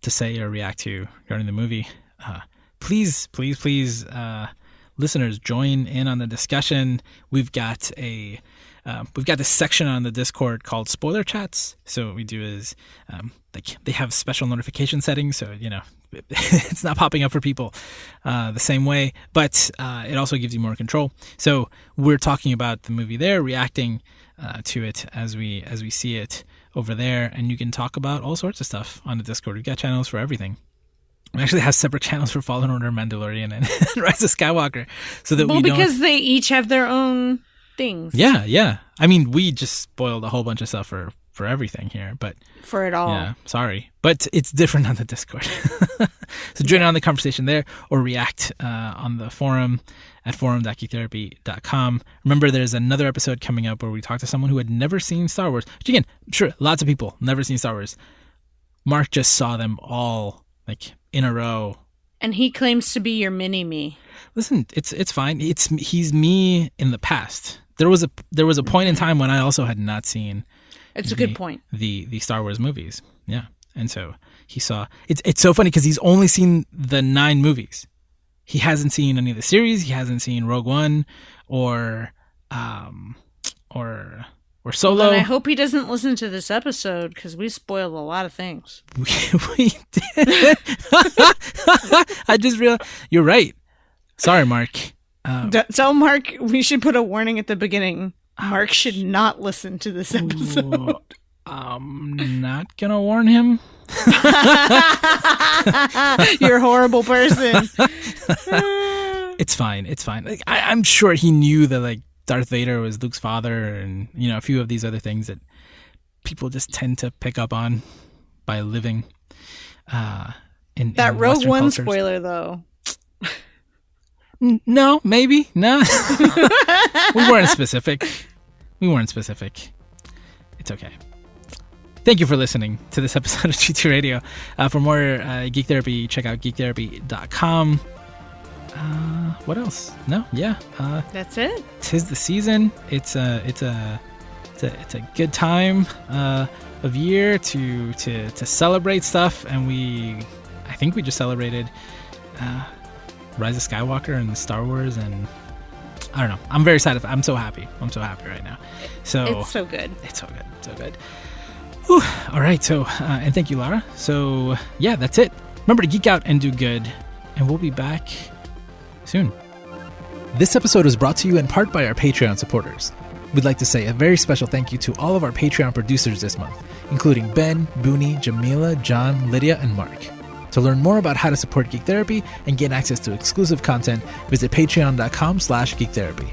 to say or react to regarding the movie. Uh, please, please, please, uh, listeners, join in on the discussion. We've got a uh, we've got this section on the Discord called spoiler chats. So what we do is um, like they have special notification settings, so you know it's not popping up for people uh, the same way, but uh, it also gives you more control. So we're talking about the movie there, reacting uh, to it as we as we see it over there, and you can talk about all sorts of stuff on the Discord. We've got channels for everything. We actually have separate channels for Fallen Order, Mandalorian, and Rise of Skywalker, so that
well,
we don't.
because they each have their own things
Yeah, yeah. I mean, we just spoiled a whole bunch of stuff for for everything here, but
for it all.
yeah, sorry, but it's different on the Discord. so join in on the conversation there, or react uh, on the forum at forum.geektherapy.com. Remember, there's another episode coming up where we talk to someone who had never seen Star Wars. Which again, sure, lots of people never seen Star Wars. Mark just saw them all like in a row
And he claims to be your mini me.
Listen, it's it's fine. It's he's me in the past. There was a there was a point in time when I also had not seen
It's a good point.
the the Star Wars movies. Yeah, and so he saw. It's it's so funny because he's only seen the nine movies. He hasn't seen any of the series. He hasn't seen Rogue One or um or or Solo.
And I hope he doesn't listen to this episode because we spoiled a lot of things.
we, we did. I just realized you're right. Sorry, Mark. Uh,
D- tell Mark we should put a warning at the beginning. Mark should not listen to this episode.
Ooh, I'm not gonna warn him.
You're a horrible person.
It's fine. It's fine. Like I, I'm sure he knew that like Darth Vader was Luke's father, and you know a few of these other things that people just tend to pick up on by living. Uh, in
that
in
Rogue
Western
One
cultures.
spoiler, though.
No, maybe no. we weren't specific. We weren't specific. It's okay. Thank you for listening to this episode of G2 Radio. Uh, for more uh, Geek Therapy, check out geektherapy.com. Uh, what else? No, yeah. Uh,
That's it.
tis the season. It's a it's a it's a, it's a good time uh, of year to to to celebrate stuff, and we I think we just celebrated uh, Rise of Skywalker and Star Wars, and I don't know. I'm very excited. I'm so happy. I'm so happy right now. So
It's so good.
it's so good, so good. Whew. All right, so uh, and thank you, Lara. So yeah, that's it. Remember to geek out and do good, and we'll be back soon. This episode was brought to you in part by our Patreon supporters. We'd like to say a very special thank you to all of our Patreon producers this month, including Ben, Booney, Jamila, John, Lydia, and Mark. To learn more about how to support Geek Therapy and gain access to exclusive content, visit patreon.com slash geektherapy.